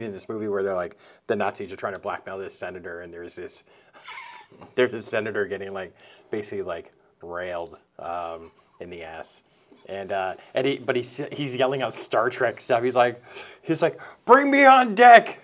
in this movie where they're like the Nazis are trying to blackmail this senator, and there's this there's this senator getting like basically like railed um, in the ass. And uh, and he, but he's he's yelling out Star Trek stuff. He's like, he's like, bring me on deck,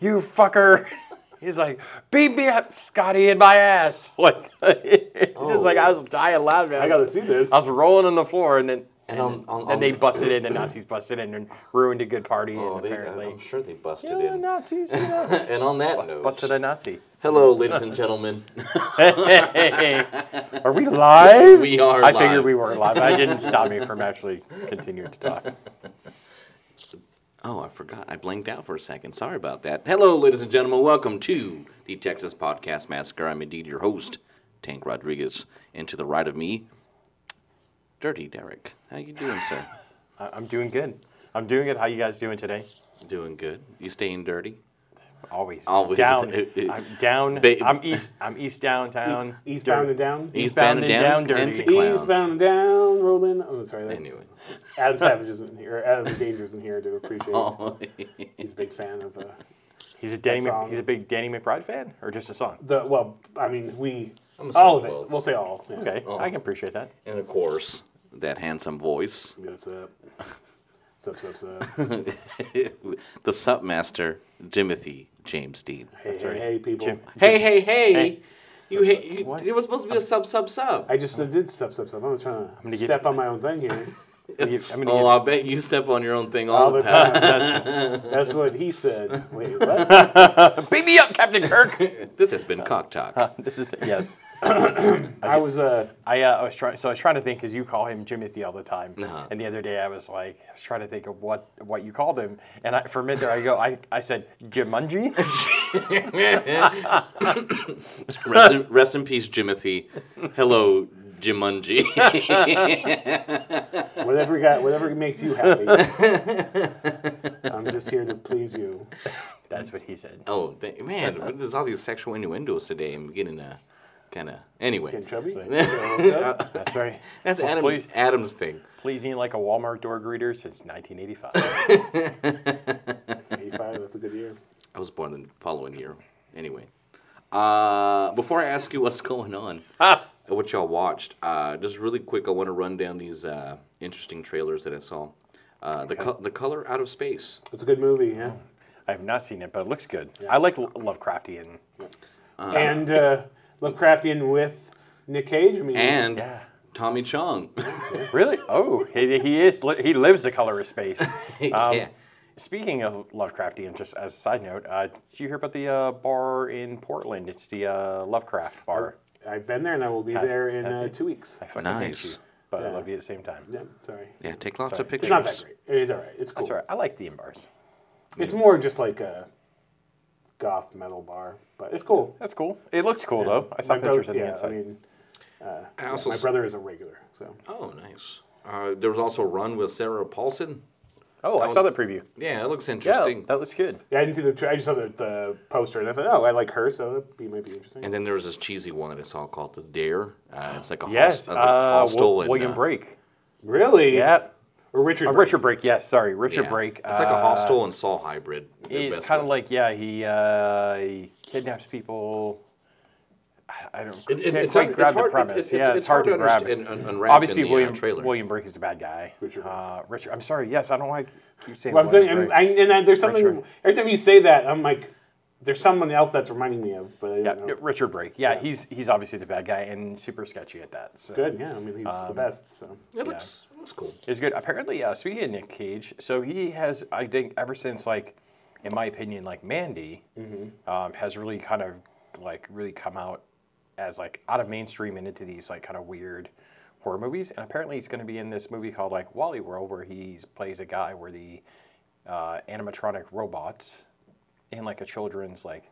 you fucker. He's like, beat me up, Scotty, in my ass. Like, it's just like I was dying laughing. I gotta see this. I was rolling on the floor, and then And and, on- on- and on- they busted in. The Nazis busted in and ruined a good party. Oh, and they, apparently, I'm sure they busted you know, the in. Nazis, know, and on that note, busted a Nazi. hello, ladies and gentlemen. Hey, are we live? We are I figured we weren't live. I didn't stop me from actually continuing to talk. Oh, I forgot. I blanked out for a second. Sorry about that. Hello, ladies and gentlemen. Welcome to the Texas Podcast Massacre. I'm indeed your host, Tank Rodriguez. And to the right of me, Dirty Derek. How you doing, sir? I- I'm doing good. I'm doing good. How you guys doing today? Doing good. You staying dirty? Always. Always. down. I'm down. Ba- I'm east. I'm east downtown. Eastbound Dirty. and down. Eastbound and down, dirty. Pentagon. Eastbound and down, rolling. Oh, sorry. That's, Anyway. Adam Savage isn't here. or Adam Danger's in here to appreciate. Oh, He's a big fan of uh, He's a Danny. Mc, he's a big Danny McBride fan, or just a song. the. Well, I mean, we all of it. both. We'll say all. Yeah. Okay, I can appreciate that. and of course, that handsome voice. What's up? Sup, sup, sup. the Sup Master, Jimothy James Dean. Hey, hey, right. hey, people. Jim. Hey, hey, hey! Hey. You, hate, you, it was supposed to be a sub, sub, sub. I just did sup, sup, sup. I'm trying to gonna give- step on my own thing here. I'm I'm Oh, give- I bet you step on your own thing all, all the time. time. That's what he said. Wait, what? Beat me up, Captain Kirk. This has been Cock Talk. this is yes. I was uh, I, uh, I was trying. So I was trying to think because you call him Jimothy all the time. Uh-huh. And the other day I was like, I was trying to think of what what you called him, and I, for a minute there I go, I, I said Jimunji. Rest in, rest in peace, Jimothy. Hello, Jumanji. whatever got, whatever makes you happy. I'm just here to please you. That's what he said. oh, th- man, there's all these sexual innuendos today. I'm getting a kind of. Anyway, Getting chubby? So- So, That's right. that's Well, Adam, please- Adam's thing. Pleasing like a Walmart door greeter since 1985. 85, that's a good year. I was born the following year. Anyway, uh, before I ask you what's going on, ah, what y'all watched, uh, just really quick, I want to run down these uh, interesting trailers that I saw. Uh, the co- the color out of space. It's a good movie, yeah. I have not seen it, but it looks good. I like L- Lovecraftian. and uh, Lovecraftian with Nick Cage. I mean, and Yeah. Tommy Chong. Really? Oh, he, he is. li- He lives the color of space. Um, yeah. Speaking of Lovecraftian, just as a side note, uh, did you hear about the uh, bar in Portland? It's the uh, Lovecraft bar. I've been there and I will be Have- there in have uh, you? two weeks. I fucking Nice. hate you, but I Yeah. love you at the same time. Yeah, sorry. Yeah, take lots Sorry. of It's pictures. It's not that great. It's all right. It's cool. That's all right. I like theme bars. It's more just like a goth metal bar, but it's cool. That's cool. It looks cool though. I saw My pictures bro- of the yeah, inside. I mean, I also my s- brother is a regular, so Oh, nice. Uh, there was also a Run with Sarah Paulson. Oh, I saw that preview. Yeah, it looks interesting. Yeah, interesting. that looks good. yeah. I didn't see the. Tra- I just saw the, the poster and I thought, oh, I like her, so that be might be interesting. And then there was this cheesy one that I saw called The Dare. Uh, it's like a Yes, host- uh, hostel. Wil- and, William uh, Brake. really? Yeah, Or Richard. uh, Brake. Richard Brake. Yes, sorry, Richard yeah. Brake. It's like a uh, hostel and Saw hybrid. It's kind of like yeah, he uh, he kidnaps people. I, I don't It- it- can't it's quite hard- grab it's hard- the premise. it's- it's- yeah, it's hard to to grab understand it. and unwrap Obviously, in the, uh, William trailer. William Brake is the bad guy. Richard Uh, Richard, I'm sorry. Yes, I don't like why I keep saying Well, I'm William thinking, Brake. and, I, and I, there's something Richard. every time you say that, I'm like, there's someone else that's reminding me of, but I yeah, know. Richard Brake. Yeah, he's he's obviously the bad guy and super sketchy at that. So. Good, yeah. I mean, he's Um, the best. So It looks, looks cool. It's good. Apparently, uh, speaking of Nick Cage, so he has, I think, ever since like, in my opinion, like Mandy, um, has really kind of like really come out as like out of mainstream and into these like kind of weird horror movies. And apparently, he's going to be in this movie called like Wally World, where he plays a guy where the uh, animatronic robots in like a children's like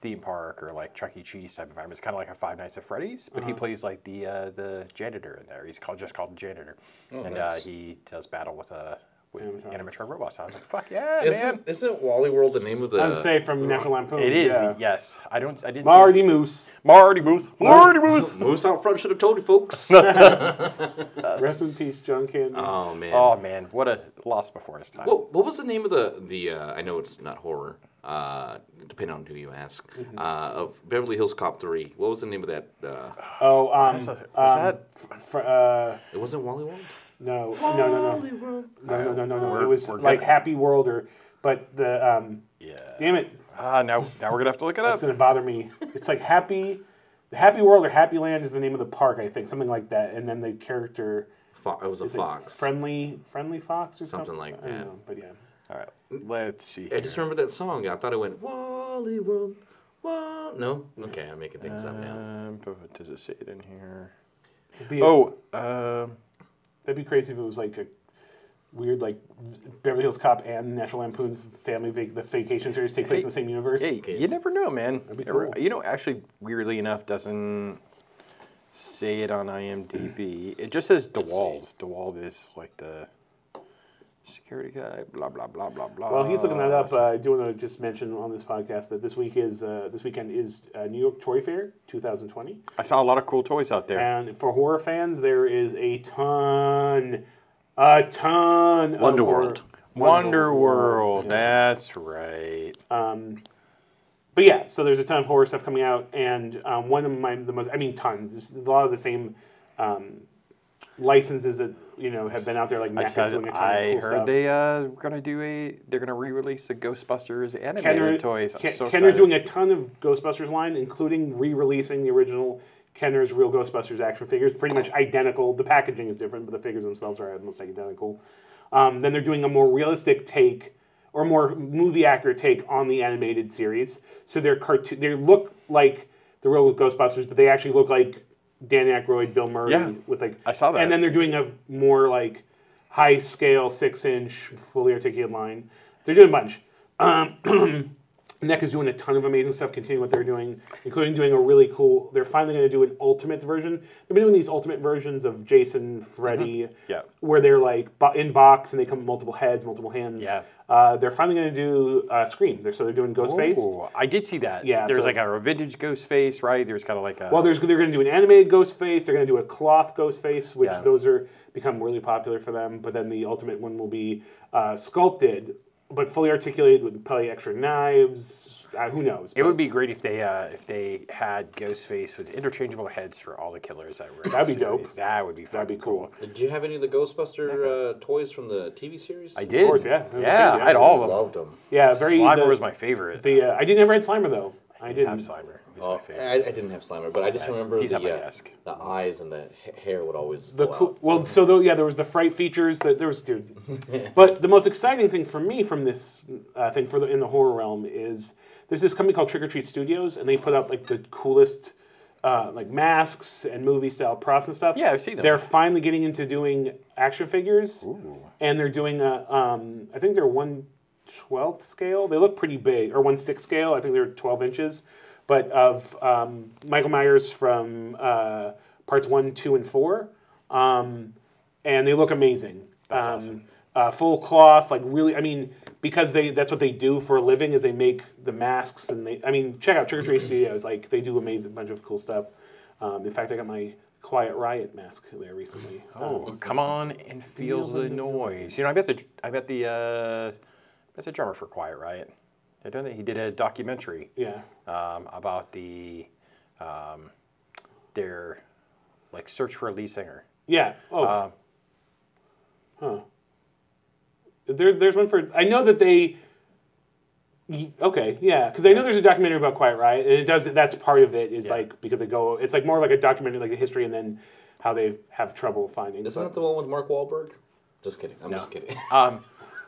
theme park or like Chuck E. Cheese type environment. It's kind of like a Five Nights at Freddy's, but he plays like the uh, the janitor in there. He's called just called the janitor, and uh, he does battle with a with Animatronics. animatronic robots. I was like, fuck yeah, man. Isn't, isn't Wally World the name of the? I would say from National Lampoon. It is, yeah. yes. I don't. I didn't. Marty See Moose. Marty Moose. Marty Moose. Moose out front should have told you folks. Rest in peace, John Candy. oh man. Oh man, what a loss before his time. What, what was the name of the the? Uh, I know it's not horror. Uh, depending on who you ask. Mm-hmm. Uh, of Beverly Hills Cop Three. What was the name of that? Uh, oh, um, Was um, that- f- fr- uh, it wasn't Wally World. No, no, no, no, Wally World. no, no, no, no, no. It was we're like. Happy World or, but the um, Yeah. damn it, Ah, now now we're gonna have to look it That's up. gonna bother me. It's like Happy, the Happy World or Happy Land is the name of the park, I think, something like that. And then the character Fo- it was a is it fox. Friendly, Friendly Fox or something, Something like I don't that. know, but yeah, All right, let's see. I just here. remember that song. I thought it went Wally World. Wall. No. Okay, I'm making things up now. Um, but does it say it in here? It'd be- Oh, um, that'd be crazy if it was like a weird like Beverly Hills Cop and National Lampoon's Family Vac- the Vacation series take place in the same universe. hey, you never know, man. be Never- cool. You know, actually, weirdly enough, doesn't say it on IMDb. It just says DeWald. DeWald is like the security guy. Blah blah blah blah blah. Well, he's looking that up. Uh, I do want to just mention on this podcast that this week is uh, this weekend is uh, New York Toy Fair 2020. I saw a lot of cool toys out there. And for horror fans, there is a ton, a ton. of Wonder World. Wonder World. That's right. But yeah, so there's a ton of horror stuff coming out, and um, one of my the most, I mean, tons. There's a lot of the same um, licenses that you know have been out there, like Mac doing a ton I of cool heard stuff. they uh gonna do a they're gonna re-release the Ghostbusters animated Kenner, toys. I'm Ken- so Kenner's doing a ton of Ghostbusters line, including re-releasing the original Kenner's Real Ghostbusters action figures, pretty much identical. The packaging is different, but the figures themselves are almost identical. Um, then they're doing a more realistic take or more movie accurate take on the animated series. So they're cartoon. They look like the real Ghostbusters, but they actually look like Dan Aykroyd, Bill Murray, Yeah, with like I saw that. And then they're doing a more like high scale, six inch, fully articulated line. They're doing a bunch. Um, NECA is doing a ton of amazing stuff, continuing what they're doing, including doing a really cool. They're finally going to do an Ultimates version. They've been doing these Ultimate versions of Jason, Freddy, Yeah. where they're like in box and they come with multiple heads, multiple hands. Yeah. Uh, they're finally going to do uh, Scream. They're, so they're doing Ghostface. Ooh, I did see that. Yeah, There's so- like a vintage ghost face, right? There's kind of like a. Well, there's, they're going to do an animated Ghostface. They're going to do a cloth Ghostface, which Yeah. those are become really popular for them. But then the ultimate one will be uh, sculpted, but fully articulated with probably extra knives. Uh, who knows? it But- would be great if they uh, if they had Ghostface with interchangeable heads for all the killers that were. in That'd be dope. series. That would be. That'd be fucking cool. Did you have any of the Ghostbuster uh, toys from the TV series? I did. Of course, yeah. It was Yeah, I had all of them. loved them. Yeah, very. Slimer the, was my favorite. the uh, I didn't ever had Slimer though. I have didn't. Have Slimer. He's Oh, my favorite. I, I didn't have Slimer, but I just remember He's the my uh, desk. the eyes and the ha- hair would always The cool, out. well, so though, yeah, there was the fright features. That there was, dude. but the most exciting thing for me from this uh, thing for the in the horror realm is there's this company called Trick or Treat Studios, and they put out like the coolest. Uh, like masks and movie style props and stuff. Yeah, I've seen them. They're finally getting into doing action figures, and they're doing a. Um, I think they're one twelfth scale. They look pretty big, or one sixth scale. I think they're twelve inches, but of um, Michael Myers from uh, parts one, two, and four, um, and they look amazing. That's um, awesome. Uh, full cloth, like really. I mean, because they that's what they do for a living is they make the masks and they. I mean, check out Trick or Treat Studios. Like they do amazing bunch of cool stuff. Um, in fact, I got my Quiet Riot mask there recently. Oh, Um, come on and feel the noise. You know, I bet the I bet the uh, I bet the drummer for Quiet Riot. They done it. He did a documentary yeah. um, about the um, their like search for a lead singer. Yeah. Oh. Um, huh. There's there's one for I know that they. Okay, yeah, because I know there's a documentary about Quiet Riot, and it does. That's part of it is Yeah. like because they go. It's like more like a documentary, like a history, and then how they have trouble finding. Isn't but- that the one with Mark Wahlberg? Just kidding. I'm just kidding. um,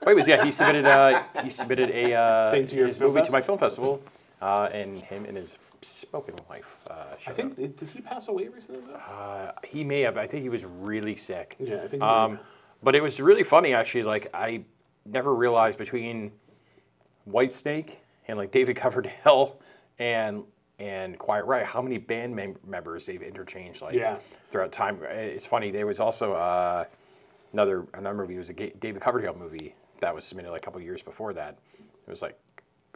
but anyways, yeah, he submitted uh, he submitted a uh, Thing to your his movie fest? to my film festival, uh, and him and his smoking wife. Uh, I think up. did he pass away recently? Though? Uh, he may have. I think he was really sick. yeah, I think. Um, but it was really funny actually. Like I never realized between Whitesnake and like David Coverdale and and Quiet Riot how many band mem- members they've interchanged like Yeah. throughout time. It's funny. There was also uh, another another movie was a David Coverdale movie that was submitted like a couple years before that. It was like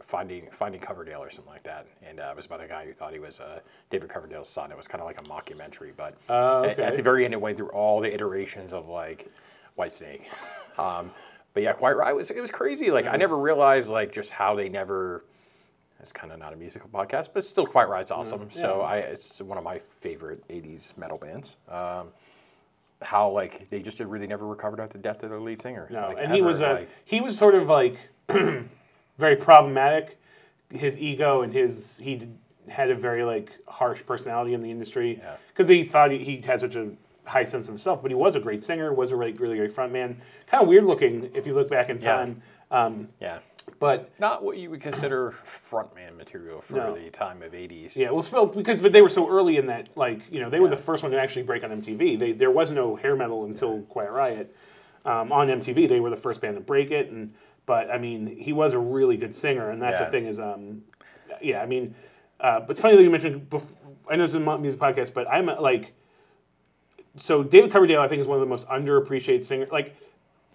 finding finding Coverdale or something like that, and uh, it was about a guy who thought he was uh, David Coverdale's son. It was kind of like a mockumentary, but Oh, at, at the very end, it went through all the iterations of like Whitesnake. Um, but yeah, quite right. It was it was crazy. Like I never realized like just how they never. It's kind of not a musical podcast, but still, Quiet Riot's awesome. So I, it's one of my favorite '80s metal bands. Um, how like they just really never recovered after the death of their lead singer. No, like, and he was a like- he was sort of like very problematic. His ego and his he had a very like harsh personality in the industry Yeah. because he thought he, he had such a high sense of himself. But he was a great singer, was a really, really great frontman. Kind of weird looking if you look back in Yeah. time. Um, yeah, but not what you would consider frontman material for No. the time of '80s. Yeah, well, because but they were so early in that, like you know, they were the first one to actually break on MTV. They, there was no hair metal until Quiet Riot um, on MTV. They were the first band to break it, and but I mean, he was a really good singer, and that's Yeah. the thing is, um, yeah, I mean, uh, but it's funny that you mentioned. Bef- I know this is a music podcast, but I'm like, so David Coverdale, I think, is one of the most underappreciated singers. Like,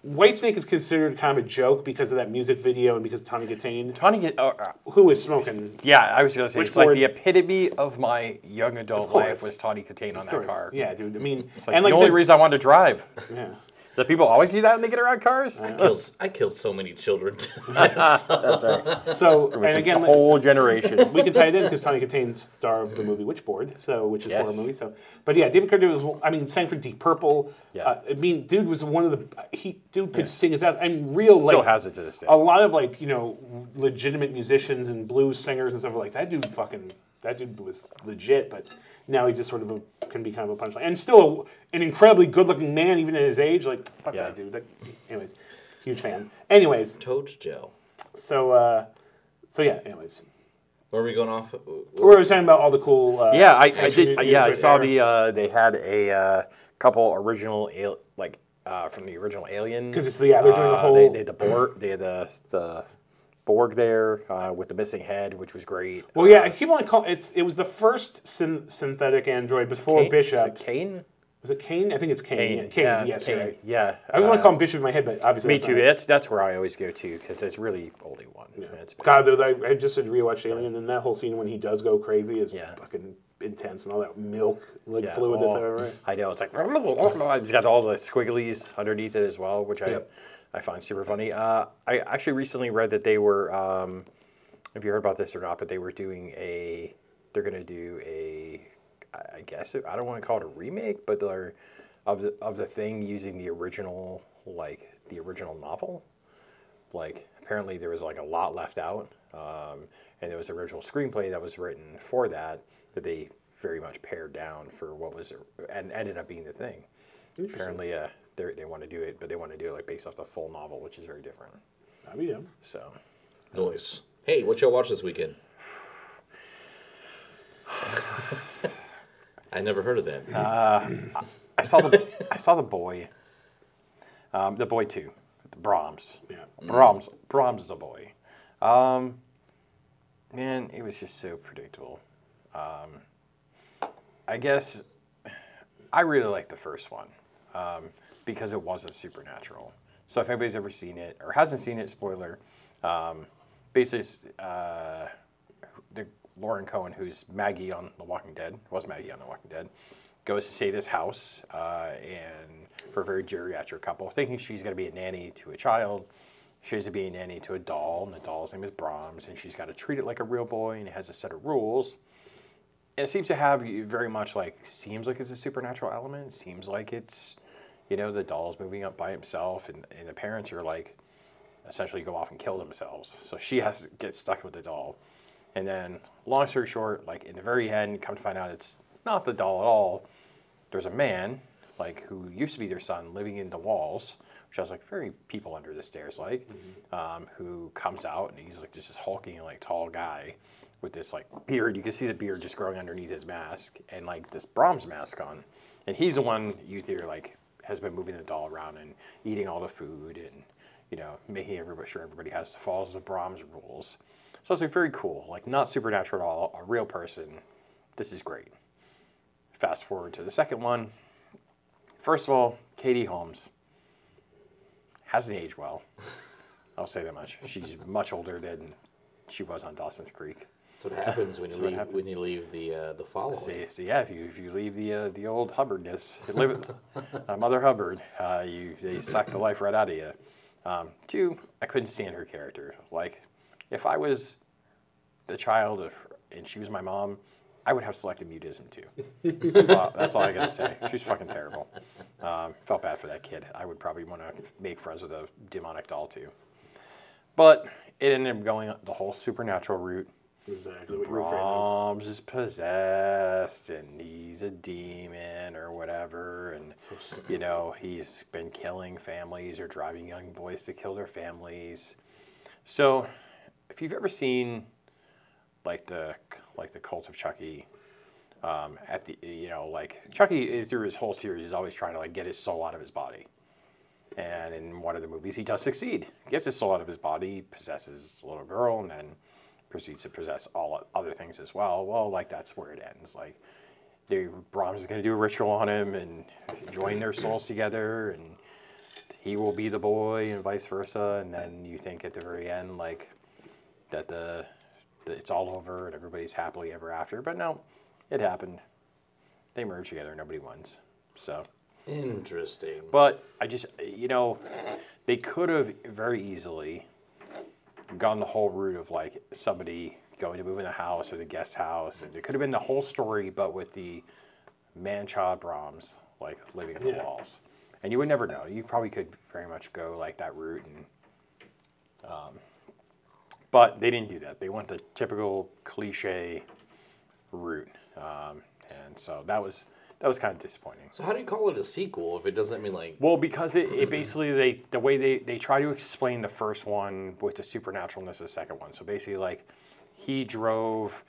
Whitesnake is considered kind of a joke because of that music video and because of Tommy Gatane, Tony, get, uh, uh, who was smoking yeah, I was gonna say Which it's like the epitome of my young adult course. life was Tawny Kitaen on that course. car. Yeah, dude. I mean, It's like and the like only reason I wanted to drive. yeah. Do people always do that when they get around cars? I Killed, I killed so many children. That's right. So and is again, the whole generation. we can tie it in because Tony Kitaen's star of the movie Witchboard, so which is a horror movie. So, but yeah, David Coverdale was. I mean, sang for Deep Purple. Yeah. Uh, I mean, dude was one of the. He dude could sing his ass. I mean, real Still like has it to this day. a lot of like you know legitimate musicians and blues singers and stuff like that. Dude, fucking that dude was legit, but. Now he just sort of a, can be kind of a punchline, and still a, an incredibly good-looking man, even at his age. Like fuck Yeah. that dude. That, anyways, huge fan. Anyways, Toad's gel. so uh, so yeah. Anyways, Where are we going off? We're talking about all the cool. Uh, Yeah, I, I did. movies Yeah, I saw there. the. Uh, they had a uh, couple original, al- like uh, from the original Alien. 'Cause it's the- yeah, they're doing a Uh, whole- They, they had the Borg. They had the the Borg there uh, with the missing head, which was great. Well, yeah, I keep on calling it's. It was the first syn- synthetic android before Kane- Bishop. Was it Kane? Was it Kane? I think it's Kane. Kane. Yeah, Kane. Yeah, yes, Kane. right. Yeah. I was want uh, to call him Bishop in my head, but obviously Me that's too. That's that's where I always go to because it's really only one. It's God, though, I, I just did rewatch Alien, and that whole scene when he does go crazy is Yeah. fucking intense, and all that milk like Yeah, fluid that's oh, everywhere. I know it's like it's got all the squigglies underneath it as well, which Yep. I find super funny. Uh, I actually recently read that they were, um, if you heard about this or not, but they were doing a, they're gonna do a, I guess it, I don't want to call it a remake, but they're of the of the thing using the original like the original novel. Like apparently there was like a lot left out, um, and there was an original screenplay that was written for that that they very much pared down for what was and ended up being the thing. Apparently, uh, they they want to do it, but they want to do it like based off the full novel, which is very different. I mean, yeah. So Noise. Hey, what y'all watch this weekend? I never heard of that. I saw the I saw the boy, um, the boy two, Brahms. Yeah. Brahms Brahms the boy. Um, man, it was just so predictable. Um, I guess I really like the first one um, because it wasn't supernatural. So if anybody's ever seen it or hasn't seen it, spoiler. Um, basically, uh, the Lauren Cohan, who's Maggie on The Walking Dead, was Maggie on The Walking Dead, goes to stay this house uh, and for a very geriatric couple, thinking she's going to be a nanny to a child. She's to be a nanny to a doll, and the doll's name is Brahms, and she's got to treat it like a real boy, and it has a set of rules. And it seems to have very much like seems like it's a supernatural element. Seems like it's, you know, the doll's moving up by himself, and, and the parents are like, essentially go off and kill themselves. So she has to get stuck with the doll. And then, long story short, like in the very end, come to find out it's not the doll at all. There's a man, like who used to be their son, living in the walls, which has like very people under the stairs, like, um, who comes out and he's like just this hulking, like tall guy with this like beard. You can see the beard just growing underneath his mask and like this Brahms mask on. And he's the one you hear like has been moving the doll around and eating all the food and you know making everybody sure everybody has to follow the Brahms rules. So it's like very cool, like not supernatural at all, a real person. This is great. Fast forward to the second one. First of all, Katie Holmes. hasn't aged well. I'll say that much. She's much older than she was on Dawson's Creek. What happens when you leave happens. when you leave the uh, the following. So, so yeah, if you if you leave the uh, the old Hubbardness, live uh, Mother Hubbard, uh, you they suck the life right out of you. Um, two, I couldn't stand her character. Like, if I was the child of and she was my mom, I would have selective mutism too. That's all, that's all I gotta say. She's fucking terrible. Um, felt bad for that kid. I would probably want to make friends with a demonic doll too. But it ended up going the whole supernatural route. Exactly what you were afraid. Brahms is possessed and he's a demon or whatever, and you know he's been killing families or driving young boys to kill their families. So, if you've ever seen like the like the Cult of Chucky, um, at the you know like Chucky through his whole series is always trying to like get his soul out of his body. And in one of the movies, he does succeed. Gets his soul out of his body, possesses a little girl, and then proceeds to possess all other things as well. Well, like that's where it ends. Like, the Brahms is going to do a ritual on him and join their souls together, and he will be the boy, and vice versa. And then you think at the very end, like, that the, the it's all over and everybody's happily ever after. But no, it happened. They merge together. Nobody wins. So. Interesting. But I just, you know, they could have very easily gone the whole route of like somebody going to move in the house or the guest house, and it could have been the whole story, but with the man-child Brahms like living in the Yeah. walls, and you would never know. You probably could very much go like that route, and um, but they didn't do that. They went the typical cliche route, um, and so that was that was kind of disappointing. So how do you call it a sequel if it doesn't mean like? Well, because it, it basically they the way they they try to explain the first one with the supernaturalness of the second one. So basically, like he drove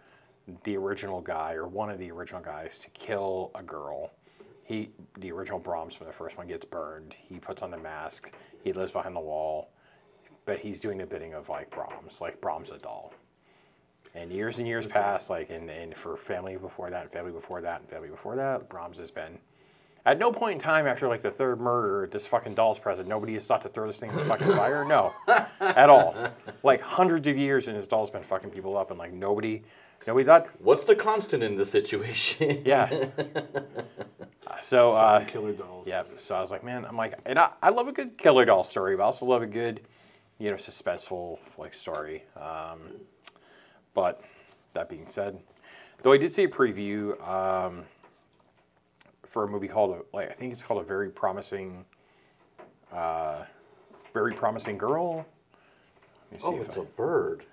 the original guy or one of the original guys to kill a girl. He the original Brahms from the first one gets burned. He puts on the mask. He lives behind the wall, but he's doing the bidding of like Brahms, like Brahms a doll. And years and years pass, like and, and for family before that, and family before that, and family before that, Brahms has been at no point in time after like the third murder, this fucking doll's present. Nobody has thought to throw this thing in the fucking fire. No, at all. Like hundreds of years, and his doll's been fucking people up, and like nobody, nobody thought. What's the constant in this situation? Yeah. so uh, Killer dolls. yeah. So I was like, man, I'm like, and I, I love a good killer doll story, but I also love a good, you know, suspenseful like story. Um, but that being said, though I did see a preview um, for a movie called like I think it's called a very promising, uh, very promising girl. Let me see Oh, if it's I- a bird.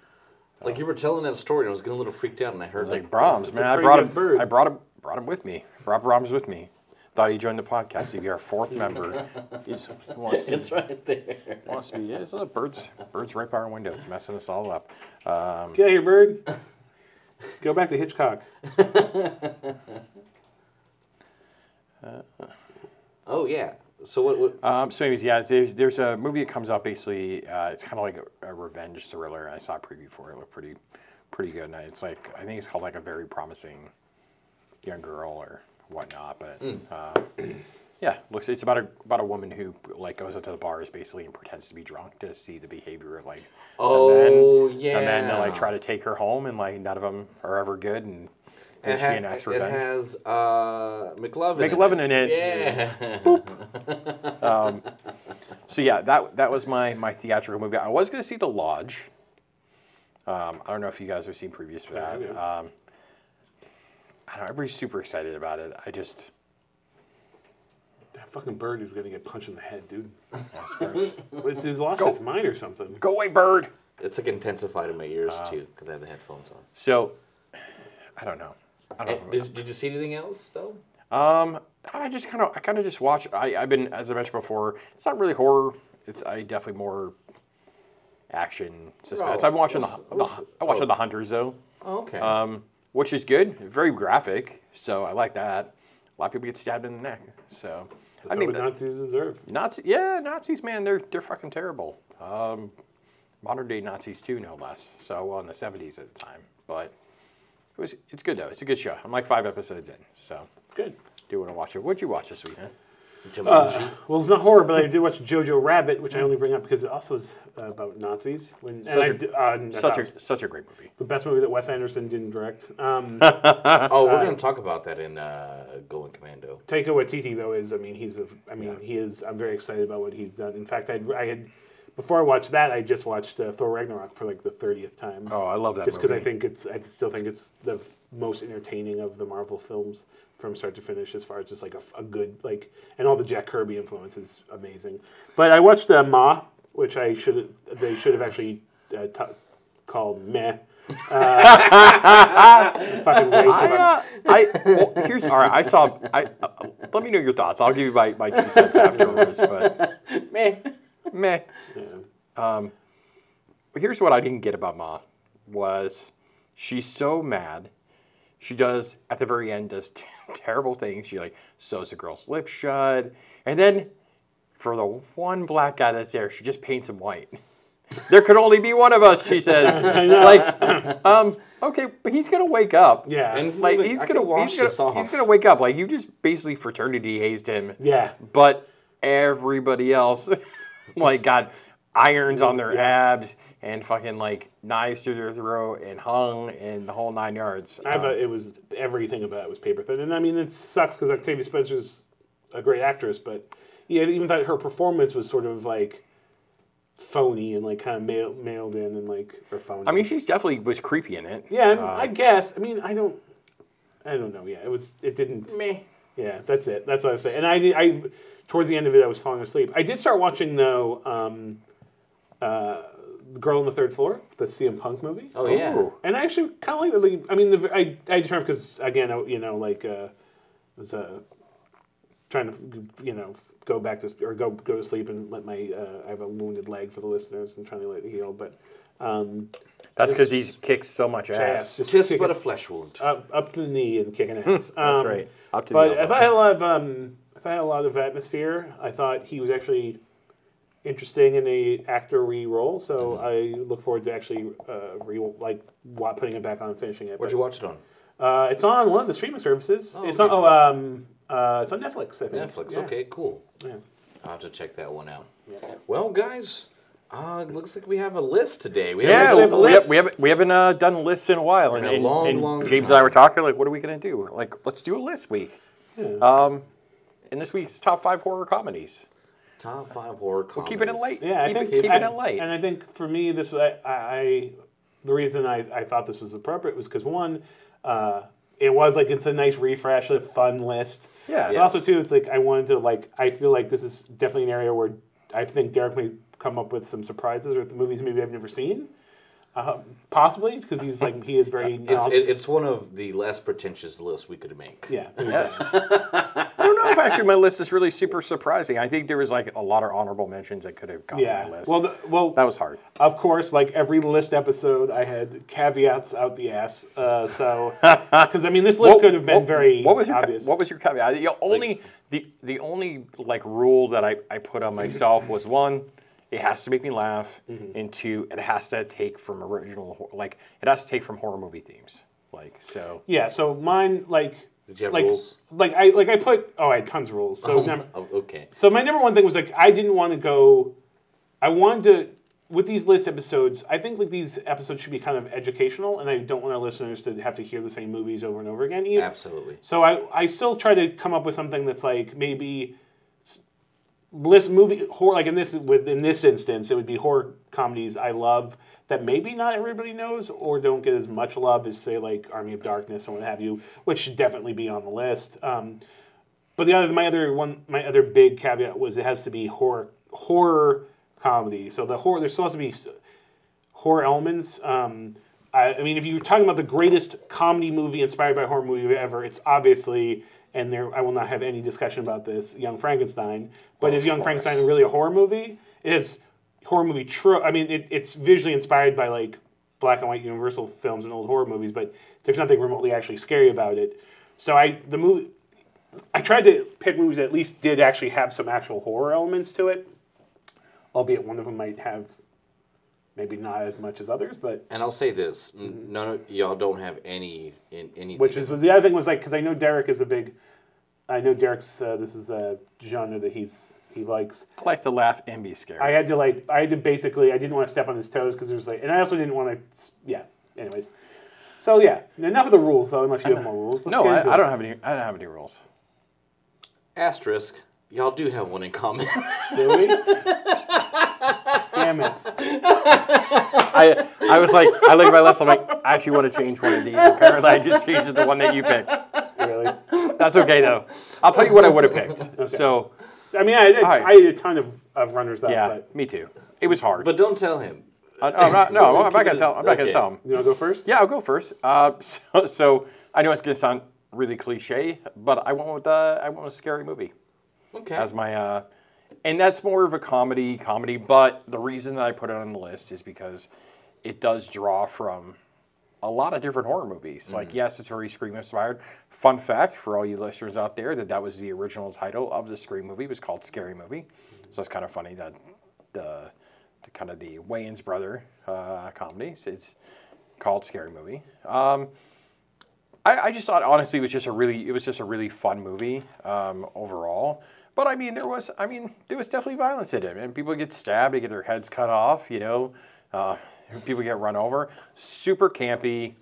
Like you were telling that story, and I was getting a little freaked out, and I heard like like Brahms, man. I brought him. bird. I brought him. Brought him with me. Brought Brahms with me. Thought he joined the podcast. He'd be our fourth member. He's, he wants to, it's right there. wants to be. Yeah, so birds. Birds right by our window, It's messing us all up. Um, Get out here, bird. Go back to Hitchcock. Oh yeah. So what? what um, so, anyways, yeah, there's, there's a movie that comes out. Basically, uh, it's kind of like a, a revenge thriller. I saw a preview for it. It looked pretty, pretty good. And it's like I think it's called like a very promising young girl or whatnot. But uh, yeah, looks it's about a about a woman who like goes up to the bars basically and pretends to be drunk to see the behavior of like Oh, the men. And then they like try to take her home, and like none of them are ever good. And then it, she ha- enacts it revenge. has uh, McLovin. McLovin in it. Yeah. Boop. So yeah, that that was my my theatrical movie. I was gonna see The Lodge. Um, I don't know if you guys have seen previews for Yeah, I that. Um, I don't know. Everybody's super excited about it. I just That fucking bird is gonna get punched in the head, dude. that's great. It's his lost its mind or something. go away, bird. It's like intensified in my ears Uh, too because I have the headphones on. So I don't know. I Eh, don't know. Did, did you see anything else though? Um, I just kind of, I kind of just watch. I, I've been, as I mentioned before, it's not really horror. It's I definitely more action suspense. Oh, I'm watching what's- the, what's- the I'm watching oh. the Hunters though, Oh, okay. um, which is good. Very graphic, so I like that. A lot of people get stabbed in the neck, so That's I mean, what Nazis deserve. Nazi, yeah, Nazis, man, they're they're fucking terrible. Um, modern day Nazis too, no less. So well, in the 70s at the time, but it was it's good though. It's a good show. I'm like five episodes in, so Good. do you want to watch it. What'd you watch this week? Huh? Jumanji. Well, it's not horror, but I did watch Jojo Rabbit, which I only bring up because it also is uh, about Nazis. When, and Such I a- d- uh, Such a such a great movie. the best movie that Wes Anderson didn't direct. Um, oh, we're going to talk about that in uh, Going Commando. Taika Waititi though is, I mean, he's a, I mean, he is. I'm very excited about what he's done. In fact, I'd, I had before I watched that, I just watched uh, Thor Ragnarok for like the thirtieth time. Oh, I love that just because. I think it's, I still think it's the f- most entertaining of the Marvel films from start to finish, as far as just like a good like, and all the Jack Kirby influence is amazing. But I watched uh, Ma, which I should they should have actually uh, t- called Meh. Uh, fucking waste of I, a- uh, I well, here's all right. I saw. I uh, let me know your thoughts. I'll give you my, my two cents afterwards. But Meh. meh. yeah. But here's what I didn't get about Ma was she's so mad. She does at the very end does t- terrible things. She like sews a girl's lips shut, and then for the one black guy that's there, she just paints him white. There could only be one of us, she says. like, um, okay, but he's gonna wake up. Yeah. And like Like, he's I gonna wash he's gonna, this off. he's gonna wake up. Like you just basically fraternity hazed him. Yeah. But everybody else, like, got irons on their Yeah. abs and fucking like knives through their throat and hung and the whole nine yards. I Um, thought it was everything about it was paper thin, and I mean it sucks because Octavia Spencer's a great actress, but yeah, I even thought her performance was sort of like phony and like kind of mail, mailed in and like or phony. I mean, she's definitely was creepy in it. yeah, Uh, I guess. I mean, I don't, I don't know. Yeah, it was. It didn't. Meh. Yeah, that's it. That's what I was saying. And I, did, I, towards the end of it, I was falling asleep. I did start watching though, um, uh, the Girl on the Third Floor, the CM Punk movie. Oh, yeah. Ooh. And I actually kind of like the. like, I mean, the, I I determined because again, I, you know, like uh, was uh, trying to you know go back to or go go to sleep and let my uh, I have a wounded leg for the listeners and trying to let it heal, but um, That's because Just- he's kicked so much ass, ass. just Tis kick but a flesh wound. up up to the knee and kicking ass. That's Um, right. Up to But the if I had a lot of um, if I had a lot of atmosphere, I thought he was actually interesting in a actor re role. So Mm-hmm. I look forward to actually uh, re like putting it back on and finishing it. Where'd But, you watch it on? uh, it's on one of the streaming services. Oh, it's okay. on oh um uh, it's on Netflix. I think Netflix. Yeah. Okay, cool. Yeah. I'll have to check that one out. Yeah. Well, guys, uh, it looks like we have a list today. We Yeah, have a we, list. have, we haven't we haven't uh, done lists in a while, and, In a and- long, and long James and I were talking like, what are we gonna do? Like, let's do a list week. Um, in this week's top five horror comedies. Top five horror comedies. We'll keep it in light. Yeah, I think it, keep I, it in light. And I think for me, this was I, I the reason I, I thought this was appropriate was because one, uh, it was like it's a nice refresh, a fun list. Yeah. But also too, it's like I wanted to like I feel like this is definitely an area where I think Derek may come up with some surprises or the movies maybe I've never seen. Uh, possibly because he's like he is very It's, it, it's one of the less pretentious lists we could make. yeah Yes. Don't know if actually my list is really super surprising. I think there was like a lot of honourable mentions that could have gone yeah on my list. well the, well that was hard. Of course, like every list episode, I had caveats out the ass. Uh, so, because I mean, this list What- could have been what- very what was your obvious. what was your caveat? The only the the only like rule that I, I put on myself was one, it has to make me laugh, Mm-hmm. and two, it has to take from original like it has to take from horror movie themes. Like so. yeah. So mine, like, Did you have like, rules? like I like I put. Oh, I had tons of rules. So oh, number, Oh, okay. so my number one thing was like I didn't want to go. I wanted to with these list episodes. I think like these episodes should be kind of educational, and I don't want our listeners to have to hear the same movies over and over again. Either. Absolutely. So I, I still try to come up with something that's like maybe list movie horror like in this with in this instance it would be horror comedies I love that maybe not everybody knows or don't get as much love as say like Army of Darkness or what have you, which should definitely be on the list. Um, but the other my other one my other big caveat was it has to be horror horror comedy. So the horror there's supposed to be horror elements. Um, I, I mean, if you're talking about the greatest comedy movie inspired by horror movie ever, it's obviously, and there I will not have any discussion about this, Young Frankenstein. But Well, is Young course. Frankenstein really a horror movie? It is horror movie true. I mean, it, it's visually inspired by like black and white Universal films and old horror movies, but there's nothing remotely actually scary about it. So I the movie. I tried to pick movies that at least did actually have some actual horror elements to it, albeit one of them might have maybe not as much as others, but And I'll say this: n- none of y'all don't have any in any. which is the other thing was like because I know Derek is a big I know Derek's. Uh, this is a genre that he's he likes. I like to laugh and be scared. I had to like. I had to basically. I didn't want to step on his toes because there's like, and I also didn't want to. Yeah. Anyways. So yeah, enough of the rules though. Unless you have more rules. Let's no, get I, into I it. don't have any. I don't have any rules. Asterisk. Y'all do have one in common. Do we? Damn it! I I was like, I look at my list. I'm like, I actually want to change one of these. Apparently, I just changed it to one that you picked. Really? That's okay though. I'll tell you what I would have picked. So I mean, I, I, right. I had a ton of, of runners up. yeah, But me too. It was hard. but don't tell him. Uh, no, I'm not, no, I'm not gonna tell. I'm not gonna tell him. you want to go first? Yeah, I'll go first. Uh, so, so I know it's gonna sound really cliche, but I went with uh, I went with scary movie. Okay. as my uh, and that's more of a comedy comedy but the reason that i put it on the list is because it does draw from a lot of different horror movies. Like yes it's very scream inspired. Fun fact for all you listeners out there that that was the original title of the scream movie. It was called scary movie. So it's kind of funny that the, the kind of the wayans brother uh, comedies it's called scary movie. Um, I, I just thought honestly it was just a really it was just a really fun movie um, overall. But I mean there was I mean there was definitely violence in it, and people get stabbed, they get their heads cut off, you know, uh, people get run over. Super campy,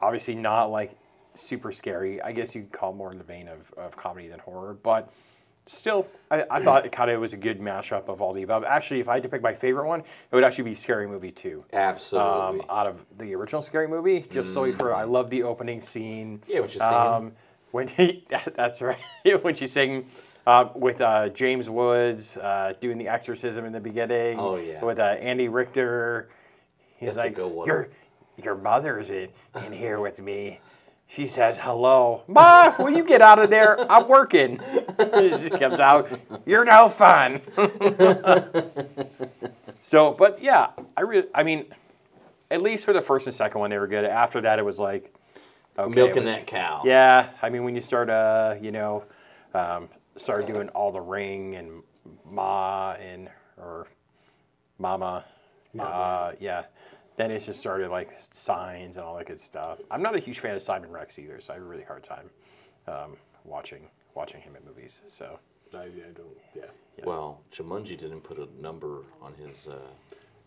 obviously not like super scary. I guess you could call it more in the vein of, of comedy than horror, but still I, I thought it kind of was a good mashup of all the above. Actually, if I had to pick my favorite one, it would actually be Scary Movie Two Absolutely. um, out of the original Scary Movie. Just so you for I love the opening scene. Yeah, when she's singing. Um, when he, that's right. when she's singing uh, with uh, James Woods uh, doing the exorcism in the beginning. Oh, yeah. With uh, Andy Richter. He's That's like, your your mother's in, in here with me. She says hello, Ma. Will you get out of there? I'm working. just comes out. You're no fun. So, but yeah, I really, I mean, at least for the first and second one, they were good. After that, it was like okay, Milking was- that cow. Yeah, I mean, when you start, uh, you know, um, start doing all the ring and ma and or mama, uh, yeah, then it just started like signs and all that good stuff. I'm not a huge fan of Simon Rex either, so I have a really hard time um, watching watching him in movies. So. I, I don't. Yeah. Well, Jumanji didn't put a number on his. Uh,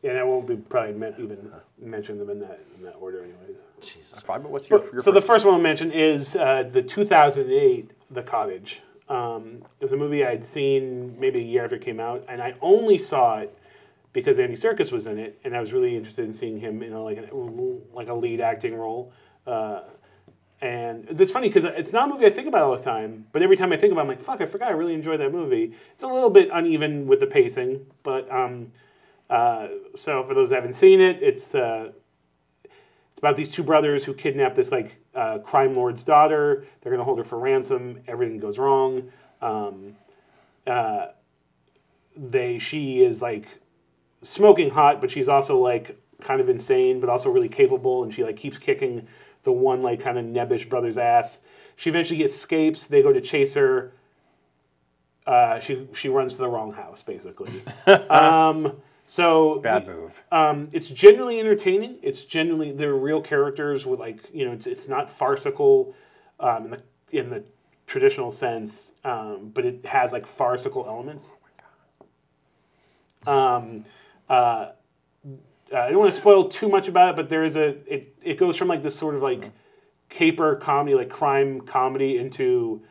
Yeah, and I won't be probably me- even mention them in that in that order, anyways. Jesus. Fine, but what's your, your so the first one I'll mention is uh, the 2008 The Cottage. Um, it was a movie I'd seen maybe a year after it came out, and I only saw it because Andy Serkis was in it, and I was really interested in seeing him in a, like an, like a lead acting role. Uh, and it's funny because it's not a movie I think about all the time, but every time I think about it, I'm like, fuck, I forgot I really enjoyed that movie. It's a little bit uneven with the pacing, but um, uh, so for those that haven't seen it, it's uh, it's about these two brothers who kidnap this like uh, crime lord's daughter. They're gonna hold her for ransom. Everything goes wrong. Um, uh, they she is like smoking hot, but she's also like kind of insane, but also really capable, and she like keeps kicking the one like kind of nebbish brother's ass. She eventually escapes. They go to chase her. Uh, she she runs to the wrong house, basically. um, so bad the- move. um, it's genuinely entertaining. It's genuinely they're real characters with like you know it's, it's not farcical um, in the in the traditional sense, um, but it has like farcical elements. Um, uh, I don't want to spoil too much about it, but there is a it, it goes from like this sort of like caper comedy, like crime comedy, into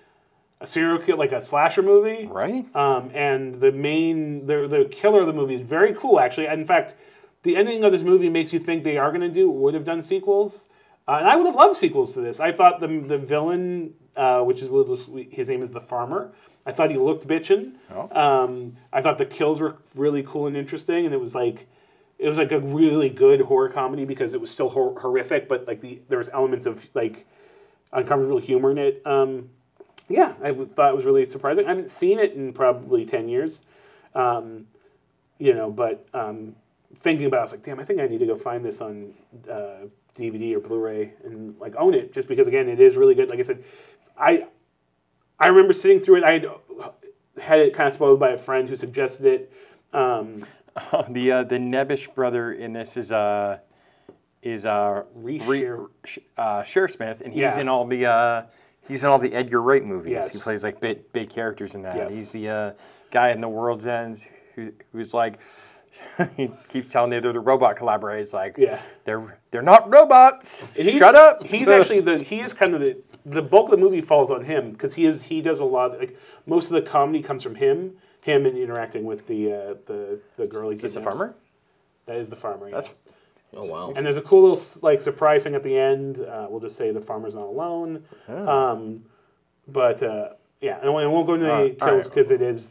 a serial killer, like a slasher movie. Right? Um, and the main, the, the killer of the movie is very cool, actually. In fact, the ending of this movie makes you think they are going to do, would have done sequels. Uh, and I would have loved sequels to this. I thought the, the villain, uh, which is, we'll just, his name is the farmer, I thought he looked bitchin'. Oh. Um, I thought the kills were really cool and interesting. And it was like, it was like a really good horror comedy because it was still hor- horrific, but like the, there was elements of like uncomfortable humor in it. Um, yeah, I w- thought it was really surprising. I haven't seen it in probably 10 years. Um, you know, but um, thinking about it, I was like, damn, I think I need to go find this on uh, DVD or Blu-ray and like own it just because, again, it is really good. Like I said, I I remember sitting through it. I had it kind of spoiled by a friend who suggested it. Um, the uh, the Nebbish brother in this is uh is uh Reece Re- uh, Shearsmith, and he's Yeah. in all the uh, He's in all the Edgar Wright movies. Yes. He plays like big big characters in that. Yes. He's the uh, guy in The World's End who, who's like he keeps telling the other robot collaborators like Yeah. they're they're not robots. Shut up. He's actually the he is kind of the the bulk of the movie falls on him because he is he does a lot like most of the comedy comes from him him and interacting with the uh, the the girl he He's the farmer. That is the farmer. That's yeah. Oh wow. And there's a cool little like surprise thing at the end. Uh, we'll just say the farmer's not alone. Um, but uh, yeah, and we won't go into the All right, all kills right. because it is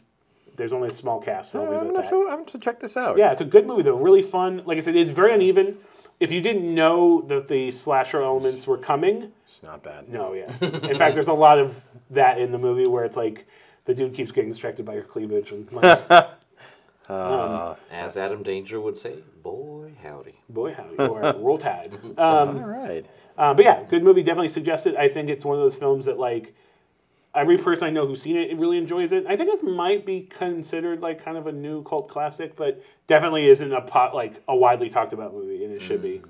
there's only a small cast. So I'll I'm leave gonna, that. show, I'm gonna check this out. Yeah, it's a good movie though. Really fun. Like I said, it's very uneven. If you didn't know that the slasher elements were coming, it's not bad. no, yeah. In fact, there's a lot of that in the movie where it's like the dude keeps getting distracted by your cleavage and like, Uh, As Adam Danger would say, boy howdy. boy howdy, or roll tide. Um, all right. uh, but yeah, good movie. Definitely suggested. I think it's one of those films that like every person I know who's seen it really enjoys it. I think it might be considered like kind of a new cult classic, but definitely isn't a pot like a widely talked about movie, and it should be.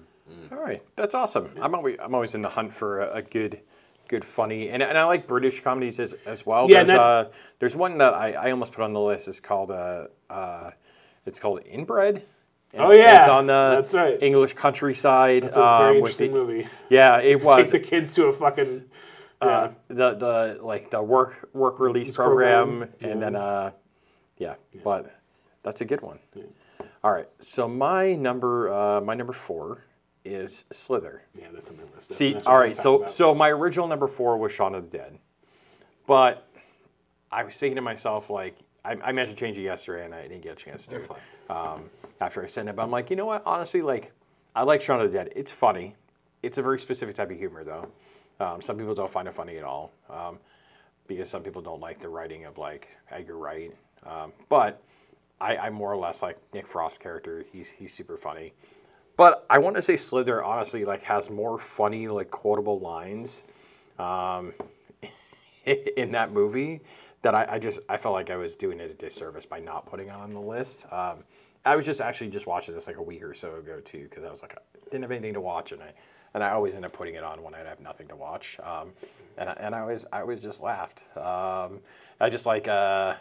All right, that's awesome. I'm always I'm always in the hunt for a, a good, good funny, and, and I like British comedies as, as well. Yeah, there's, uh, there's one that I, I almost put on the list. It's called uh, uh, it's called Inbred. And Oh, it's- yeah, it's on the that's right. English countryside. It's a very um, interesting the- movie. Yeah, it was. Take the kids to a fucking. Yeah. uh, the the like the work work release program, program, and then uh, yeah, but that's a good one. All right, so my number uh, my number four is Slither. yeah, that's on my list. See, That's all right, so about. so my original number four was Shaun of the Dead, but I was thinking to myself like I, I meant to change it yesterday and I didn't get a chance to. Um, after I sent it, but I'm like, you know what? Honestly, like I like Shaun of the Dead. It's funny. It's a very specific type of humor though. Um, some people don't find it funny at all um, because some people don't like the writing of like Edgar Wright. Um, but I, I more or less like Nick Frost character. He's he's super funny. But I want to say Slither honestly like has more funny like quotable lines um, in that movie that I, I just I felt like I was doing it a disservice by not putting it on the list. Um, I was just actually just watching this like a week or so ago too because I was like I didn't have anything to watch and I and I always end up putting it on when I have nothing to watch. Um, and I, and I always I always just laughed. Um, I just like uh,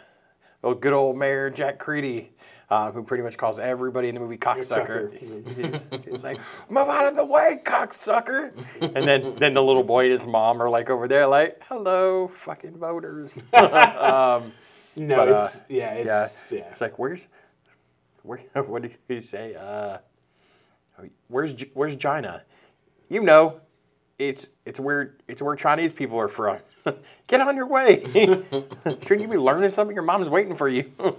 oh good old Mayor Jack Creedy. Uh, who pretty much calls everybody in the movie cocksucker. He's like, "Move out of the way, cocksucker!" And then, then the little boy and his mom are like over there, like, "Hello, fucking voters." no, but, uh, it's yeah, yeah, it's yeah. it's like, "Where's, where? What did he say? Uh, where's Where's China? You know, it's it's where it's where Chinese people are from. Get on your way. Shouldn't you be learning something? Your mom's waiting for you.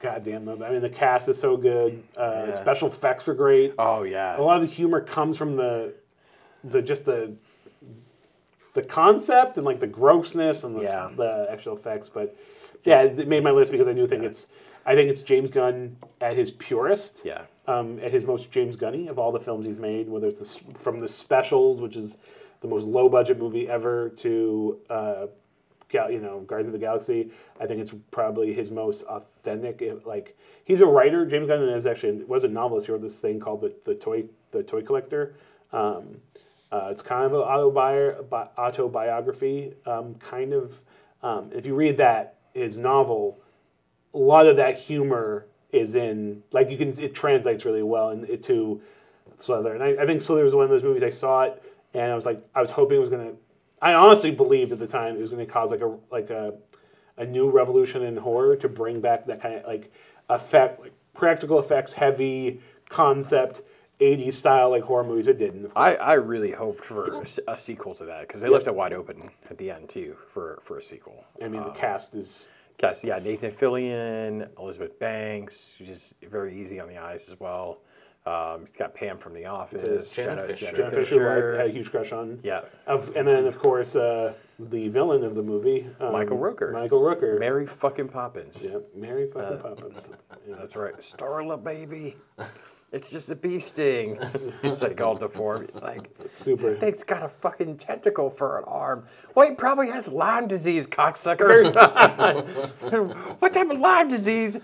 God damn them. I mean, the cast is so good. Uh, Yeah. Special effects are great. oh yeah. A lot of the humor comes from the, the just the, the concept and like the grossness and the, Yeah. the actual effects. But yeah, it made my list because I do think it's, I think it's James Gunn at his purest. Yeah. Um, at his most James Gunny of all the films he's made, whether it's the, from the specials, which is the most low budget movie ever, to uh, Gal- you know Guardians of the Galaxy. I think it's probably his most authentic. Like he's a writer. James Gunn is actually was a novelist. He wrote this thing called the, the toy the toy collector. Um, uh, it's kind of an autobi- autobiography, um, kind of. Um, if you read that his novel, a lot of that humor is in like you can it translates really well in, it to Slither. And I, I think Slither was one of those movies I saw it and I was like I was hoping it was gonna I honestly believed at the time it was gonna cause like a like a a new revolution in horror to bring back that kind of like effect like practical effects heavy concept 80s style like horror movies. It didn't. I. I really hoped for a, sequel to that because they left it wide open at the end too for, for a sequel. I mean the um, cast is Yes, yeah, Nathan Fillion, Elizabeth Banks, just very easy on the eyes as well. Um, he's got Pam from The Office, Jenna Fischer. Jenna Fischer, who I had a huge crush on. yeah, Of, and then, of course, uh, the villain of the movie, um, Michael Rooker. Michael Rooker. Mary fucking Poppins. Yep, Mary fucking Poppins. Yeah. That's right, Starla baby. It's just a bee sting. it's like all deformed. It's like Super. That thing's got a fucking tentacle for an arm. Well, he probably has Lyme disease, cocksucker. what type of Lyme disease?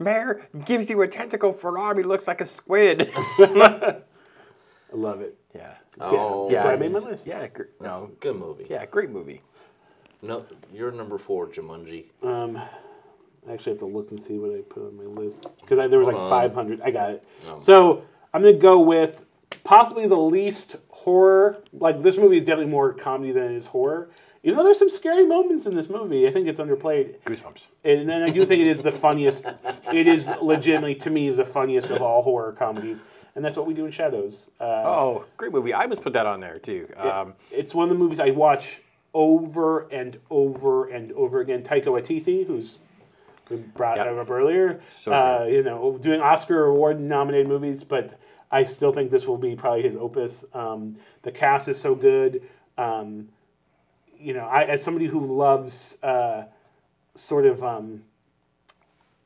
Mayor gives you a tentacle for an arm. He looks like a squid. I love it. Yeah. Oh, That's why I made my list. Yeah, gr- That's no. good movie. Yeah, great movie. No, you're number four, Jumanji. Um, I actually have to look and see what I put on my list because there was like 500. I got it. So I'm gonna go with possibly the least horror. Like this movie is definitely more comedy than it is horror. Even though there's some scary moments in this movie, I think it's underplayed. Goosebumps. And then I do think it is the funniest. It is legitimately to me the funniest of all horror comedies, and that's what we do in Shadows. Uh, Oh, great movie. I must put that on there too. Um, it's one of the movies I watch over and over and over again. Taika Waititi, who's brought Yep. up earlier, So uh, you know, doing Oscar award nominated movies, but I still think this will be probably his opus. Um, the cast is so good. Um, you know, I as somebody who loves uh, sort of um,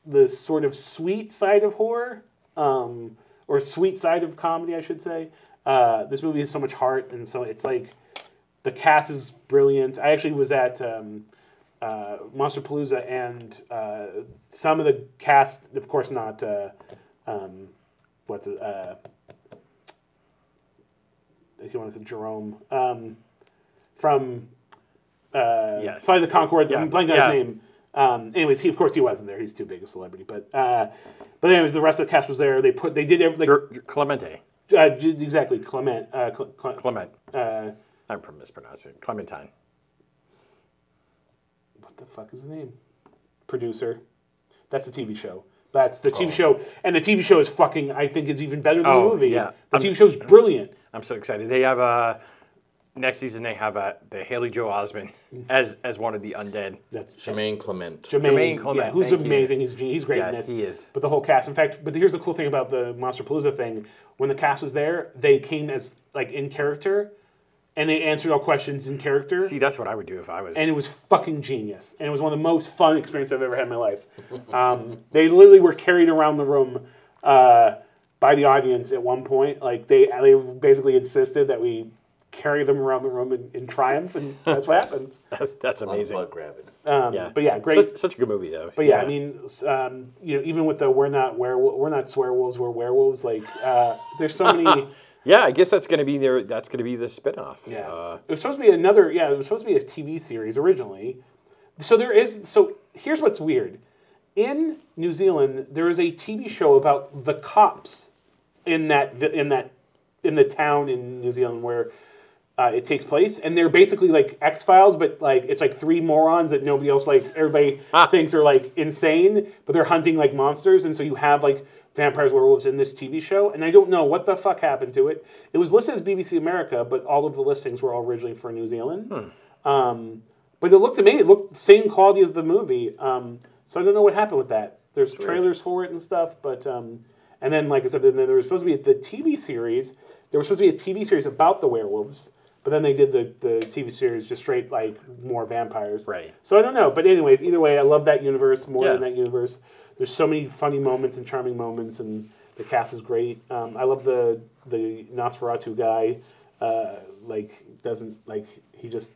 the sort of sweet side of horror, um, or sweet side of comedy, I should say. Uh, this movie has so much heart, and so it's like the cast is brilliant. I actually was at um, uh, Monsterpalooza, and uh, some of the cast, of course, not uh, um, what's it? Uh, if you want to Jerome um, from uh, Yes. Flight of the Concord. Yeah. I'm blanking on Yeah. his name. Um, anyways, he of course he wasn't there. He's too big a celebrity. But uh, but anyways, the rest of the cast was there. They put they did every, like, Clemente. uh, exactly Clement. Uh, Cle- Cle- Clement. uh, I'm from mispronouncing. Clementine. What the fuck is his name? Producer. That's the TV show. That's the TV show, and the TV show is fucking. I think is even better than Oh, the movie. yeah. the I'm- TV show's brilliant. I'm so excited. They have uh, next season. They have uh, the Haley Joel Osment as as one of the undead. That's Jermaine Clement. Jermaine, Jermaine Clement, yeah, who's thank you. amazing. He's he's great Yeah, in this. he is. But the whole cast, in fact, but here's the cool thing about the Monsterpalooza thing: when the cast was there, they came as like in character, and they answered all questions in character. See, that's what I would do if I was. and it was fucking genius. And it was one of the most fun experiences I've ever had in my life. Um, they literally were carried around the room uh, by the audience at one point. Like they, they basically insisted that we carry them around the room in, in triumph, and that's what happened. that's, that's amazing. Bug grabbing. Um, Yeah. But yeah, great. Such, such a good movie though. But yeah, I mean, um, you know, even with the we're not werewolf, we're not swearwolves, we're werewolves. Like, uh, there's so many. yeah, I guess that's gonna be their. That's gonna be the spinoff. Yeah, Uh, it was supposed to be another. Yeah, it was supposed to be a TV series originally. So there is. So here's what's weird. In New Zealand, there is a TV show about the cops in that in that in the town in New Zealand where uh, it takes place, and they're basically like X Files, but like it's like three morons that nobody else like everybody thinks are like insane, but they're hunting like monsters, and so you have like vampires, werewolves in this TV show, and I don't know what the fuck happened to it. It was listed as BBC America, but all of the listings were all originally for New Zealand. Um, but it looked to me, it looked the same quality as the movie. Um, so I don't know what happened with that. There's trailers for it and stuff, but um, and then like I said, then there was supposed to be the TV series. There was supposed to be a TV series about the werewolves, but then they did the, the TV series just straight like more vampires. Right. So I don't know, but anyways, either way, I love that universe more than that universe. There's so many funny moments and charming moments, and the cast is great. Um, I love the the Nosferatu guy. Uh, like doesn't like he just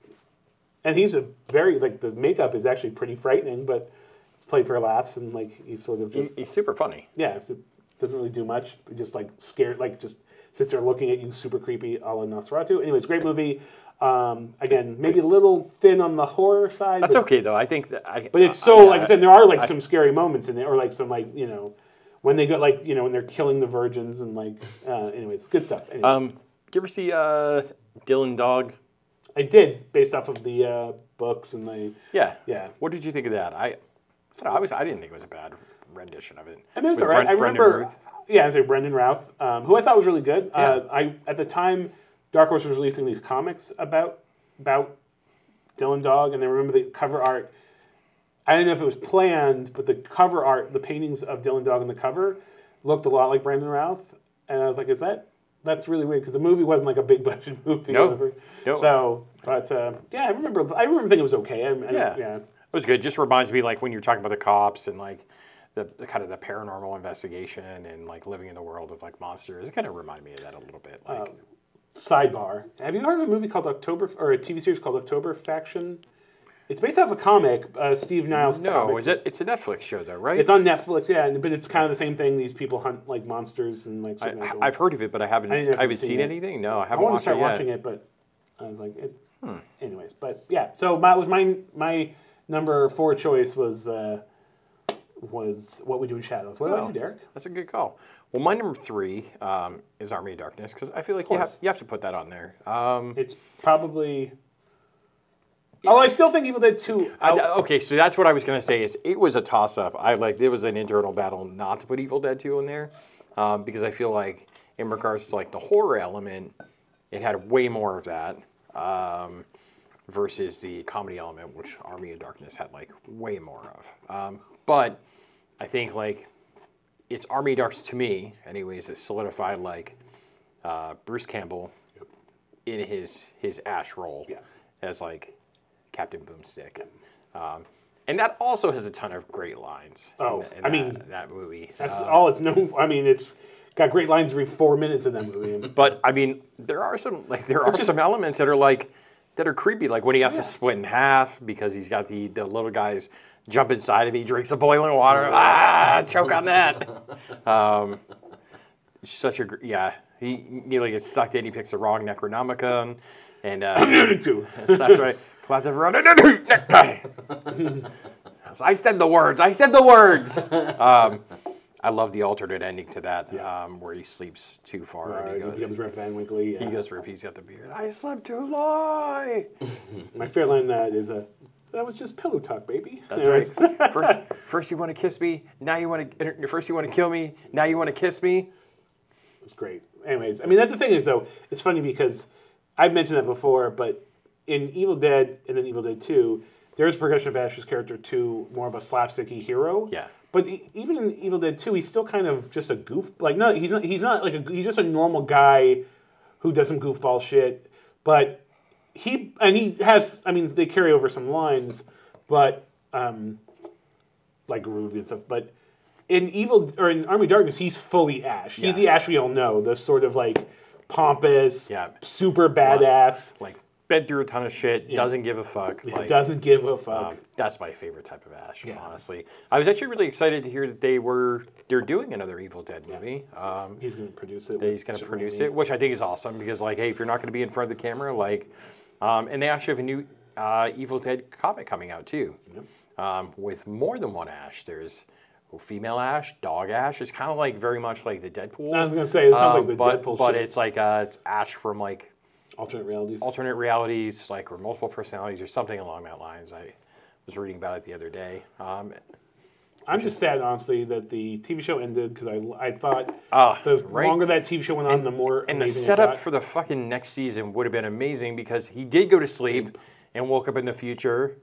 and he's a very like the makeup is actually pretty frightening, but played for laughs and like he's sort of just he's super funny. yeah, so doesn't really do much. Just like scared, like just sits there looking at you, super creepy, a la Nosferatu. Anyways, great movie. Um, again, maybe a little thin on the horror side. That's but, okay though. I think that. I, but it's so I- like I said, there are like some scary moments in it, or like some like you know when they go like you know when they're killing the virgins and like uh, anyways, good stuff. Anyways, Um, do you ever see uh, Dylan Dog? I did based off of the uh, books and the Yeah. Yeah. What did you think of that? I, I, don't know, I was. I didn't think it was a bad rendition of it. I it was all right. I remember, Ruth. yeah, I was like Brandon Routh, um, who I thought was really good. Uh, Yeah. I at the time, Dark Horse was releasing these comics about about Dylan Dog, and I remember the cover art. I don't know if it was planned, but the cover art, the paintings of Dylan Dog on the cover, looked a lot like Brandon Routh, and I was like, "Is that?" That's really weird because the movie wasn't like a big budget movie. No. or whatever. No. So, but uh, yeah, I remember. I remember thinking it was okay. I, I, Yeah. yeah. It was good. Just reminds me like when you're talking about the cops and like the, the kind of the paranormal investigation and like living in the world of like monsters. It kind of reminded me of that a little bit. Like Sidebar: Have you heard of a movie called October or a TV series called October Faction? It's based off a comic. Uh, Steve Niles. No, comic. is it? It's a Netflix show though, right? It's on Netflix, yeah, but it's kind of the same thing. These people hunt like monsters and like. I, i've heard of it, but I haven't. I I, haven't seen seen anything. No, I I haven't want to watched start it watching it, but I was like, it, anyways. But yeah, so my was my my number four choice was uh, was what we do in shadows. What about Oh. you, Derek? That's a good call. Well, my number three um, is Army of Darkness because I feel like you have, you have to put that on there. Um, It's probably. Oh, I still think Evil Dead Two. I- okay, so that's what I was gonna say. Is it was a toss up. I like it was an internal battle not to put Evil Dead Two in there um, because I feel like in regards to like the horror element, it had way more of that um, versus the comedy element, which Army of Darkness had like way more of. Um, but I think like it's Army Darkness to me, anyways. It solidified like uh, Bruce Campbell in his his Ash role Yeah. as like Captain Boomstick. Um, and that also has a ton of great lines. Oh, th- in I that, mean, that movie. That's Uh, all it's known. For. I mean, it's got great lines every four minutes in that movie. but I mean, there are some like there are some elements that are like that are creepy. Like when he has to split in half because he's got the the little guys jump inside of him. He drinks the boiling water. Ah, choke on that. Um, such a yeah. He nearly gets sucked in. He picks the wrong Necronomicon, and uh. That's right. Everyone. Necktie. So I said the words. I said the words. Um, I love the alternate ending to that, um, where he sleeps too far. Uh, and he he becomes Rip Van Winkle. Yeah. he goes if he's got the beard. I slept too long. My favorite line in that is a. That was just pillow talk, baby. That's right. First, first you want to kiss me. Now you want to. First you want to kill me. Now you want to kiss me. It was great. Anyways, I mean that's the thing is though, it's funny because I've mentioned that before, but in Evil Dead and then Evil Dead Two, there's a progression of Ash's character to more of a slapsticky hero. Yeah. But even in Evil Dead Two, he's still kind of just a goof. Like no, he's not. He's not like a. He's just a normal guy who does some goofball shit. But he and he has. I mean, they carry over some lines, but um, like groovy and stuff. But in Evil or in Army Darkness, he's fully Ash. He's Yeah. the Ash we all know. The sort of like pompous, Yeah. super badass. Like been through a ton of shit. Doesn't give a fuck. Like, doesn't give a fuck. Um, that's my favorite type of Ash, honestly. I was actually really excited to hear that they were they're doing another Evil Dead movie. Um, he's going to produce it. he's going to produce it, which I think is awesome because, like, hey, if you're not going to be in front of the camera, like, um, and they actually have a new uh, Evil Dead comic coming out too, um, with more than one Ash. There's female Ash, dog Ash. It's kind of like very much like the Deadpool. I was going to say it sounds um, like the but, Deadpool but shit. it's like uh, it's Ash from like alternate realities. alternate realities, like or multiple personalities, or something along that lines. I was reading about it the other day. Um, I'm just sad, honestly, that the TV show ended because I, I thought Ah, the right. longer that TV show went on, the more and the setup for the fucking next season would have been amazing because he did go to sleep and woke up in the future,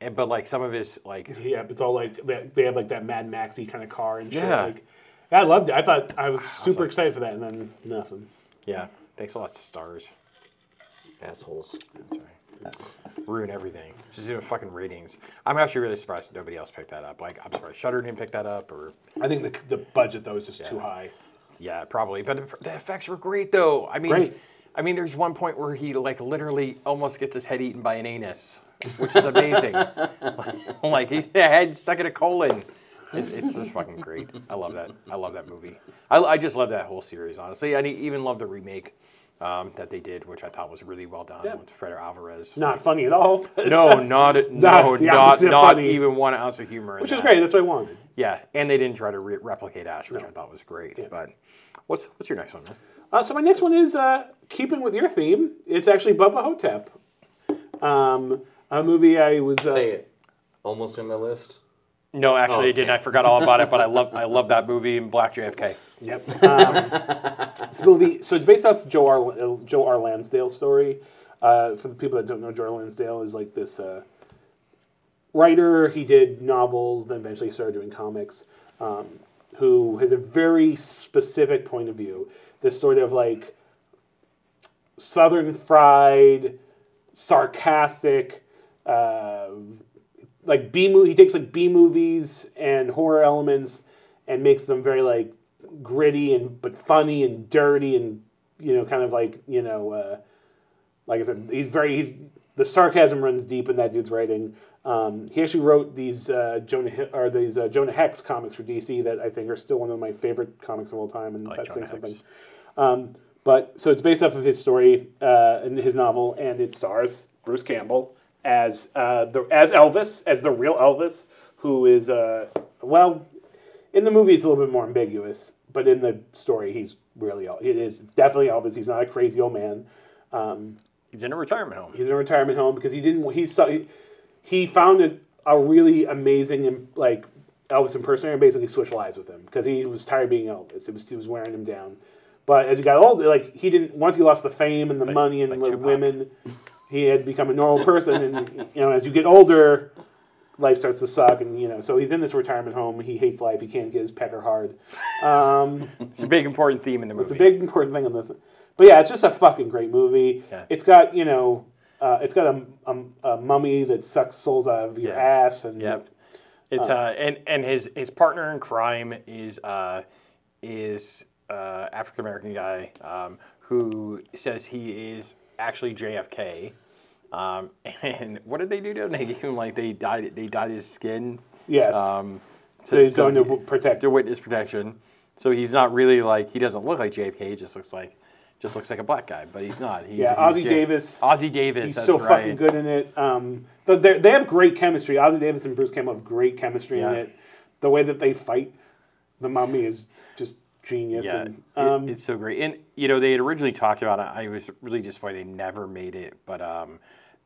and but like some of his like Yeah, it's all like they, they have like that Mad Maxy kind of car and shit. Yeah. Like, I loved it. I thought I was super excited for that, and then nothing. yeah, thanks a lot, Starz. Assholes. Sorry. Ruin everything. Just even fucking ratings. I'm actually really surprised nobody else picked that up. Like I'm surprised Shudder didn't pick that up, or I think the, the budget though is just too high. Yeah, probably. But the effects were great, though. I mean, Great. I mean, there's one point where he like literally almost gets his head eaten by an anus, which is amazing. like he head stuck in a colon. It, it's just fucking great. I love that. I love that movie. I, I just love that whole series, honestly. I even love the remake um, that they did, which I thought was really well done Yeah. with Fede Alvarez. Not funny at all, No, not no, Not the not not even one ounce of humor. which is that. great. That's what I wanted. Yeah, and they didn't try to re- replicate Ash, which I thought was great. But what's what's your next one? Man? Uh, so my next one is uh, keeping with your theme. It's actually Bubba Ho-Tep, um, a movie I was. Uh, Say it. Almost in my list. No, actually, Oh, I didn't. okay. I forgot all about it, but I love I love that movie and Black JFK. Yep. Um, it's a movie. So it's based off Joe R. uh, Joe R. Lansdale's story. Uh, for the people that don't know, Joe R. Lansdale is like this uh, writer. He did novels, then eventually started doing comics. Um, who has a very specific point of view. This sort of like southern fried, sarcastic. Uh, like B movie. He takes like B movies and horror elements and makes them very like gritty and but funny and dirty and you know kind of like you know uh, like I said, he's very he's the sarcasm runs deep in that dude's writing. Um, he actually wrote these uh, Jonah or these uh, Jonah Hex comics for DC that I think are still one of my favorite comics of all time, and that's Jonah saying Hex. something. Um, but so it's based off of his story uh, and his novel, and it stars Bruce Campbell as uh, the as Elvis, as the real Elvis, who is uh, well, in the movie it's a little bit more ambiguous, but in the story he's really it is it's definitely Elvis. He's not a crazy old man. Um, he's in a retirement home. He's in a retirement home because he didn't. He saw he, he found a, a really amazing like Elvis impersonator and basically switched lives with him because he was tired of being Elvis. It was it was wearing him down. But as he got older, like he didn't. Once he lost the fame and the money and like the Tupac. women, he had become a normal person. And you know, as you get older, life starts to suck. And you know, so he's in this retirement home. He hates life. He can't get his pecker hard. It's a big important theme in the movie. It's a big important thing on this. But yeah, it's just a fucking great movie. Yeah. It's got you know, uh, it's got a, a, a mummy that sucks souls out of your Yeah. ass, and Yep. It's uh, and and his his partner in crime is uh is uh African American guy um who says he is actually JFK. Um, and what did they do to him? They gave him like they dyed they dyed his skin. yes. Um, so he's going to protect. to witness protection. So he's not really like he doesn't look like JFK. He just looks like just looks like a black guy, but he's not. He's, Yeah, Ossie Davis. Ossie Davis. He's so right. fucking good in it. Um, but they they have great chemistry. Ossie Davis and Bruce Campbell have great chemistry in it. The way that they fight the mummy is just genius. Yeah, and, it- um, it's so great. And you know, they had originally talked about it. I was really disappointed they never made it, but um,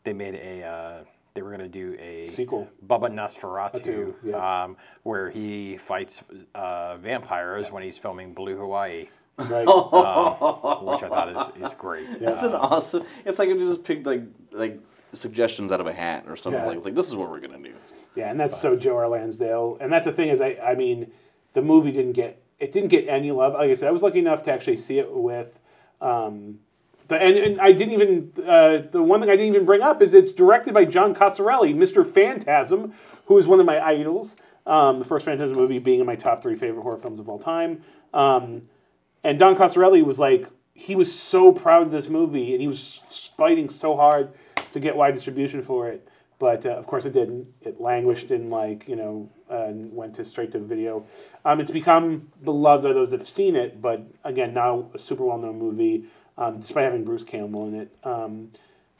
they made a. Uh, they were going to do a Sequel. Bubba Nosferatu, yeah. um, where he fights uh, vampires when he's filming Blue Hawaii, that's right. which I thought is, is great. That's an awesome. It's like if you just picked like like suggestions out of a hat or something Yeah. like like this is what we're gonna do. Yeah, and that's so Joe R. Lansdale. And that's the thing is, I, I mean, the movie didn't get it didn't get any love. Like I said, I was lucky enough to actually see it with. Um, the, and, and I didn't even uh, the one thing I didn't even bring up is it's directed by John Coscarelli, Mr. Phantasm, who is one of my idols. Um, the first Phantasm movie being in my top three favorite horror films of all time. Um, and Don Coscarelli was like, he was so proud of this movie, and he was fighting so hard to get wide distribution for it. But uh, of course, it didn't. It languished in like you know, uh, and went to straight to video. Um, it's become beloved by those that have seen it, but again, now a super well known movie, um, despite having Bruce Campbell in it. Um,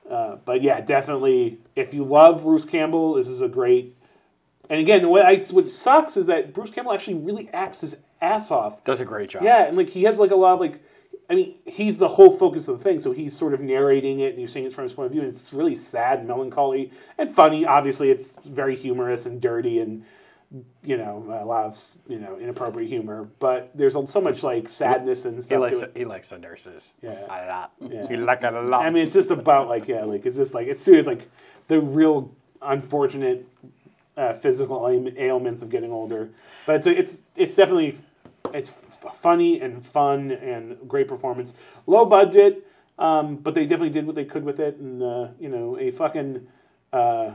uh, but yeah, definitely, if you love Bruce Campbell, this is a great. And again, what I what sucks is that Bruce Campbell actually really acts his ass off. Does a great job. Yeah, and like he has like a lot of like, I mean, he's the whole focus of the thing. So he's sort of narrating it, and you're seeing it from his point of view. And it's really sad, melancholy, and funny. Obviously, it's very humorous and dirty, and you know, a lot of you know inappropriate humor. But there's so much like sadness and stuff. He likes to it. he likes the nurses. Yeah. A lot. Yeah. He like it a lot. I mean, it's just about like yeah, like it's just like it's serious, like the real unfortunate uh, physical ailments of getting older. But it's it's it's definitely it's f- funny and fun and great performance. Low budget, um, but they definitely did what they could with it. And uh, you know, a fucking uh,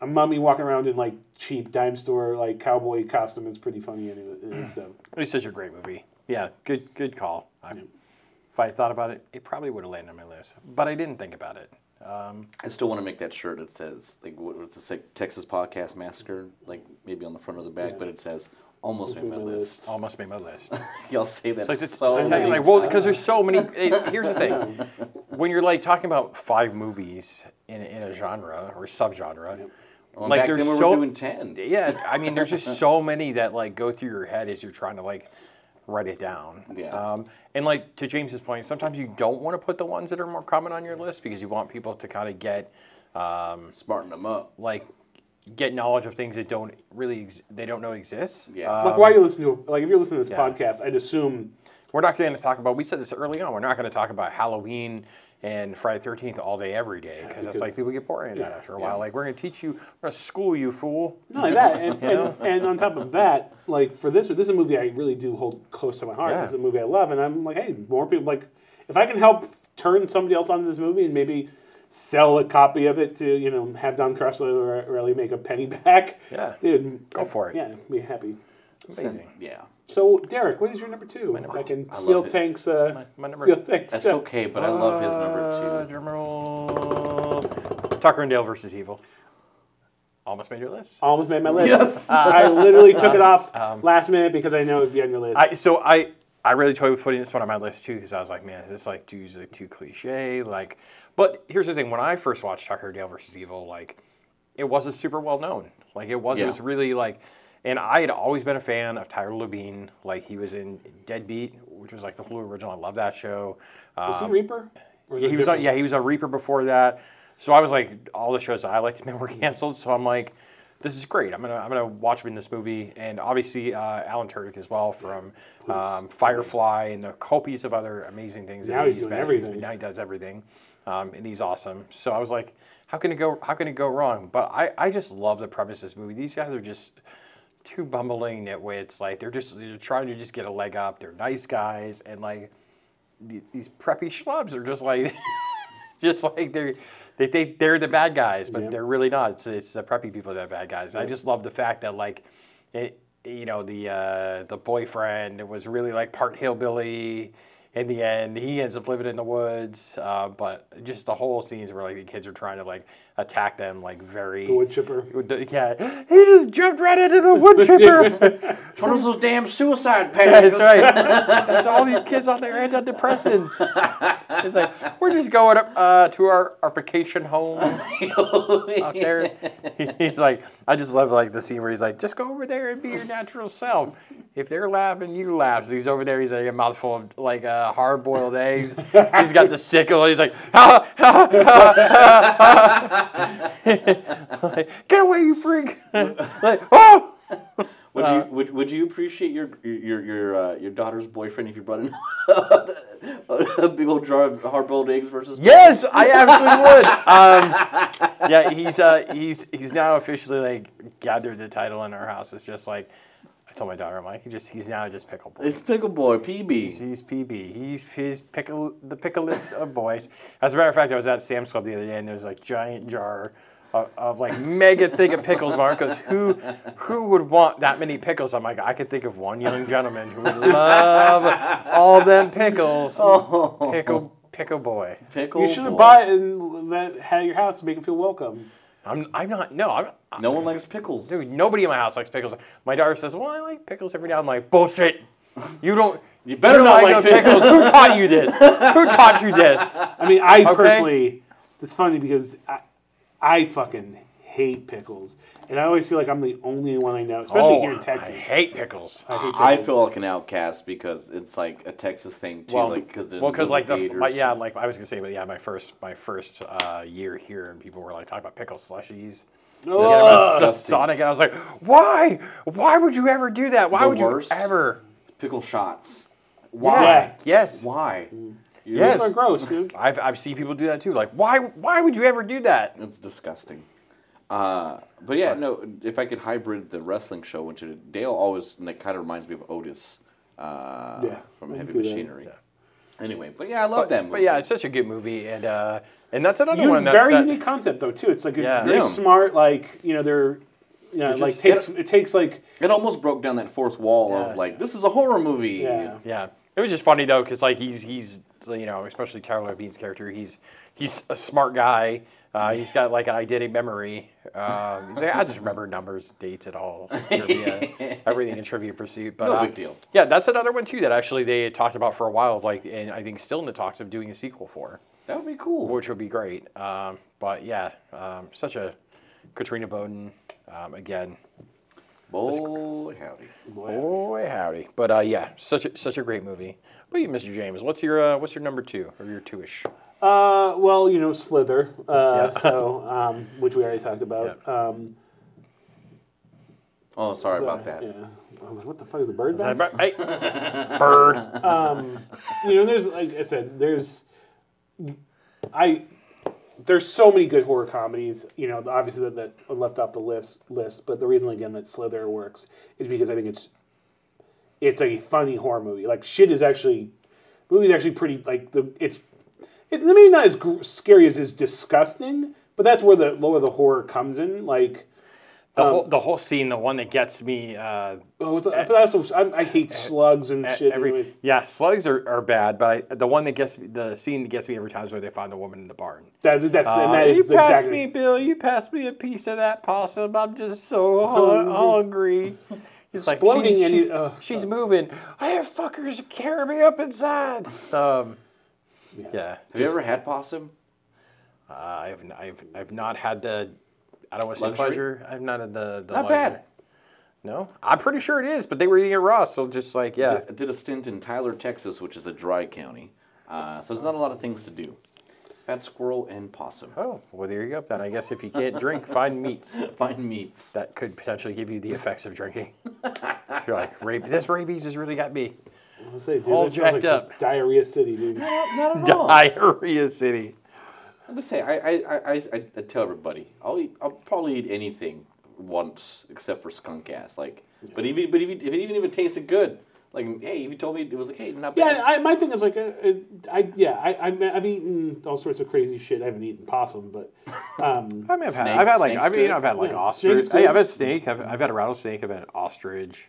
a mummy walking around in like cheap dime store like cowboy costume is pretty funny anyway. So It's such a great movie. Yeah, good good call. I, if I thought about it, it probably would have landed on my list, but I didn't think about it. Um, I still want to make that shirt that says like what, what's the Texas Podcast Massacre like maybe on the front or the back, Yeah. but it says almost made my my list. Almost made my list. Y'all say that It's like, the, so so many like well, times. because there's so many. it- here's the thing: when you're like talking about five movies in, in a genre or subgenre, Well, like back there's then we so were doing ten. yeah. I mean, there's just so many that like go through your head as you're trying to like write it down. Yeah. Um, and like to James's point, sometimes you don't want to put the ones that are more common on your list because you want people to kind of get Smarten them up. like get knowledge of things that don't really ex- they don't know exists. Yeah. Uh, like, why are you listening to like if you're listening to this yeah. podcast? I'd assume we're not going to talk about. We said this early on. We're not going to talk about Halloween and Friday Thirteenth all day every day because that's like people get boring of that after a while. Like we're going to teach you, we're going to school you, fool. Not only that, and, and, and on top of that, like for this, this is a movie I really do hold close to my heart. Yeah. This is a movie I love, and I'm like, hey, more people like, if I can help turn somebody else onto this movie and maybe sell a copy of it to you know have Don Cressler or really make a penny back. Yeah. dude, Go for it. Yeah, be happy. Amazing. Yeah. So, Derek, what is your number two? I can steal love it. Tank's. Uh, my number- steal Tank's That's okay, but I love his Uh, number two. drum roll. Tucker and Dale versus Evil. Almost made your list. Almost made my list. Yes. I literally took it off last minute because I know it'd be on your list. I so I I really toyed with putting this one on my list too because I was like, man, is this like too like, too cliche. Like, but here's the thing: when I first watched Tucker and Dale versus Evil, like, it wasn't super well known. Like, it was. Yeah. It was really like, and I had always been a fan of Tyler Labine. Like, he was in Deadbeat, which was like the Hulu original. I love that show. was he Um, Reaper? Was yeah, he was on. Yeah, he was on Reaper before that. So I was like, all the shows I liked him were canceled. So I'm like, this is great. I'm gonna I'm gonna watch him in this movie, and obviously uh, Alan Tudyk as well from um, Firefly and the piece of other amazing things. Now he's doing been- everything. Now he does everything, um, and he's awesome. So I was like, how can it go? How can it go wrong? But I I just love the premise of this movie. These guys are just two bumbling nitwits. Like they're just they're trying to just get a leg up. They're nice guys, and like these, preppy schlubs are just like just like they're they think they're the bad guys, but Yeah. they're really not. It's, it's the preppy people that are bad guys. I just love the fact that like it, you know the uh, the boyfriend was really like part hillbilly. In the end, he ends up living in the woods. Uh, but just the whole scenes where like the kids are trying to like attack them, like very The wood chipper. Yeah, he just jumped right into the wood chipper. One of those damn suicide That's panics. right. That's all these kids on their antidepressants. It's like we're just going uh, to our, our vacation home out there. He's like, I just love like the scene where he's like, just go over there and be your natural self. If they're laughing, you laugh. So he's over there. He's like a mouthful of like uh, hard boiled eggs. He's got the sickle. He's like, ha ha, ha, ha, ha. Like, get away, you freak! like, oh. Would Uh, you would, would you appreciate your your your uh, your daughter's boyfriend if you brought in a big old jar of hard boiled eggs versus Yes, I absolutely would. Um, yeah, he's uh, he's he's now officially like gathered the title in our house. It's just like told my daughter, I'm like, he just he's now just pickle boy. It's Pickle Boy PB. He's PB. He's he's pickle the picklist of boys. As a matter of fact, I was at Sam's Club the other day, and there was like giant jar. Of, of like mega thick of pickles, Mark. Because who, who would want that many pickles? I'm like, I could think of one young gentleman who would love all them pickles. Oh. Pickle, pickle boy. Pickle. You should have Boy. bought it and that had at your house to make him feel welcome. I'm, I'm not. No, I'm. No one likes pickles. Dude, nobody in my house likes pickles. My daughter says, "Well, I like pickles every now." I'm like, "Bullshit! You don't. You better don't like like pickles. Who taught you this? Who taught you this?" I mean, I Okay. personally, it's funny because I, I fucking hate pickles, and I always feel like I'm the only one I know, especially here in Texas. I hate pickles. I hate I pickles. feel like an outcast because it's like a Texas thing too, Well, like because well, because like the my, yeah, like I was gonna say, but yeah, my first my first uh, year here, and people were like talking about pickle slushies. Oh, Yeah, it was disgusting. Sonic, and I was like, "Why? Why would you ever do that? Why The would worst. you ever?" pickle shots. Yes, Why? yes, Why? You're- Yes. Pickles are gross, dude. I've I've seen people do that too. Like, why? Why would you ever do that? It's disgusting. Uh, but yeah, no. If I could hybrid the wrestling show into Dale, always like, kind of reminds me of Otis uh, Yeah, from Heavy that. Machinery. Anyway, but yeah, I love that movie. But yeah, it's such a good movie, and uh, and that's another You- one that, very that- unique concept though too. It's like a Yeah. very Yeah. smart, like you know, they're you know, It like takes it- it takes like it almost broke down that fourth wall Yeah. of like this is a horror movie. yeah. Yeah, it was just funny though, because like he's he's you know especially Carlo Bean's character, he's he's a smart guy. Uh, he's got like an eidetic memory. Um, he's like, I just remember numbers, dates, and all trivia, everything in Trivia Pursuit. But No uh, big deal. Yeah, that's another one too that actually they had talked about for a while, of like, and I think still in the talks of doing a sequel for, That would be cool. which would be great. Um, but yeah, um, such a Katrina Bowden um, again. Boy, howdy. Boy, howdy! But uh, yeah, such a, such a great movie. But you, Mr. James, what's your uh, what's your number two or your two-ish? Uh, well, you know, Slither. Uh, Yeah. so um, which we already talked about. Um, Oh, sorry so, about that. Yeah. I was like, what the fuck is a bird? back? Hey, bird. Um, you know, there's like I said, there's I there's so many good horror comedies. You know, obviously that, that are left off the list list, but the reason again that Slither works is because I think it's it's a funny horror movie. Like shit is actually movie's actually pretty like the it's it's maybe not as gr- scary as is disgusting, but that's where the where the horror comes in. Like The whole the whole scene, the one that gets me. Uh, Oh, it's- but I also I, I hate slugs and shit. every yeah, slugs are, are bad, but I, the one that gets me, the scene that gets me every time is where they find the woman in the barn. That, that's and Uh, that is you passed exactly. me, Bill. You passed me a piece of that possum. I'm just so hu- hungry. He's like, she's, and she- you- ugh. she's moving. I have fuckers carry me up inside. Um, yeah. Have you ever had possum? Uh, I've, I've, I've not had the. I don't want to say pleasure. I've not had the. the Not luxury. bad. No, I'm pretty sure it is, but they were eating it raw, so just like yeah. I did a stint in Tyler, Texas, which is a dry county. Uh, so there's not a lot of things to do. Had squirrel and possum. Oh, well, there you go. Then I guess if you can't drink, find meats. Fine meats. That could potentially give you the effects of drinking. You're like, rabies. This rabies has really got me. Let's say, dude, all that sounds like jacked up. Diarrhea City, dude. Not at all. Diarrhea City. I'm just saying, I, I, I, I, I tell everybody, I'll eat, I'll probably eat anything once except for skunk ass. Like, but even, but if, it- if it even even tasted good, like, hey, if you told me it was like, hey, not bad. Yeah, I, my thing is like, uh, uh, I yeah, I, I I've eaten all sorts of crazy shit. I haven't eaten possum, but um, I mean, I've had, I've had like, I mean, good. I've had like Yeah, ostrich. snake's Hey. I've had snake. I've, I've had a rattlesnake. I've had an ostrich.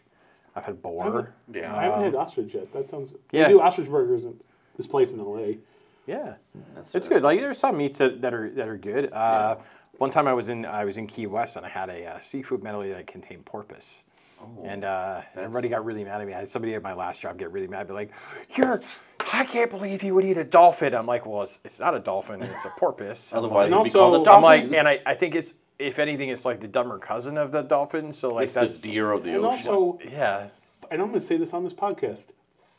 I've had boar. Yeah. I haven't had ostrich yet. That sounds. yeah. They do ostrich burgers in this place in L.A. Yeah, That's, it's good. Like there's some meats that, that are that are good. Uh, One time I was in I was in Key West and I had a uh, seafood medley that contained porpoise. Oh, and uh, everybody got really mad at me. I had somebody at my last job get really mad, be like, "You're, I can't believe you would eat a dolphin." I'm like, "Well, it's, it's not a dolphin; it's a porpoise." Otherwise, And it'd be also- called a I'm dolphin. like, and I, I think it's if anything, it's like the dumber cousin of the dolphin. So like it's that's the deer of the And ocean. also, yeah. and I'm going to say this on this podcast.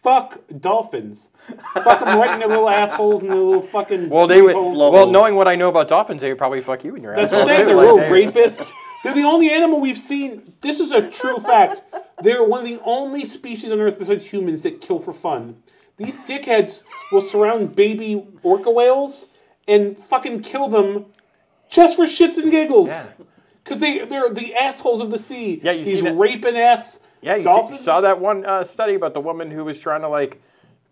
Fuck dolphins. fuck them right in their little assholes and their little fucking. Well, they would. holes. Well, knowing what I know about dolphins, they would probably fuck you in your ass. That's what I'm saying. They're like, little they- rapists. They're the only animal we've seen. This is a true fact. They're one of the only species on Earth besides humans that kill for fun. These dickheads will surround baby orca whales and fucking kill them just for shits and giggles. Yeah. Because they, they're the assholes of the sea. Yeah, you These raping ass Yeah, you see, dolphins. saw that one uh, study about the woman who was trying to like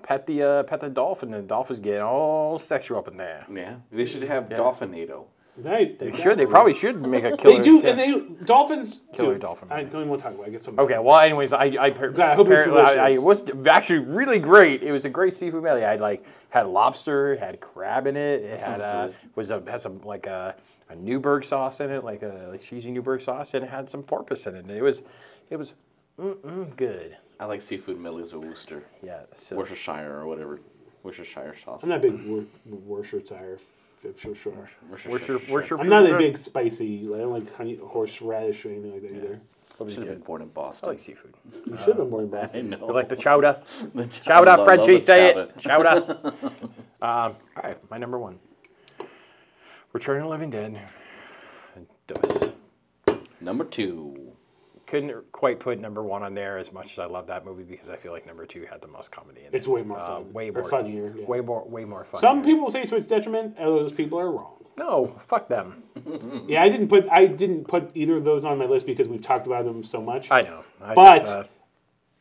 pet the uh, pet the dolphin, and the dolphin's getting all sexual up in there. yeah, they should have Dolphinado. Right, They should. They probably should make a killer. They do, yeah. and they dolphins. Killer dude, dolphin. I don't even want to talk about. it. I get some. Okay, well, anyways, I I, par- I hope it's apparently- I, I was actually really great. It was a great seafood meal. I had like had lobster, had crab in it. It had sounds uh, was a had some like a, a Newburg sauce in it, like a like cheesy Newburg sauce, and it had some porpoise in it. It was it was mm-mm, good. I like seafood medleys of Worcester, Yeah. So Worcestershire or whatever, Worcestershire sauce. I'm not a big Wor- Worcestershire. If sure, sure. Worcester, Worcester. I'm not a big spicy. I don't like honey, horseradish or anything like that either. Should have been born in Boston. I like seafood. You should have been born in I Boston. know. You like the chowder? The Chowder, love- love Frenchie, the say it. Chowder. um, all right, my number one. Return of the Living Dead. Dos. Number two. Couldn't quite put number one on there as much as I love that movie because I feel like number two had the most comedy in it. It's way more Uh, fun. way more funnier, yeah. Way more. Way more fun. Some people say to its detriment. Those people are wrong. No, fuck them. Yeah, I didn't put I didn't put either of those on my list because we've talked about them so much. I know. I But- just, uh,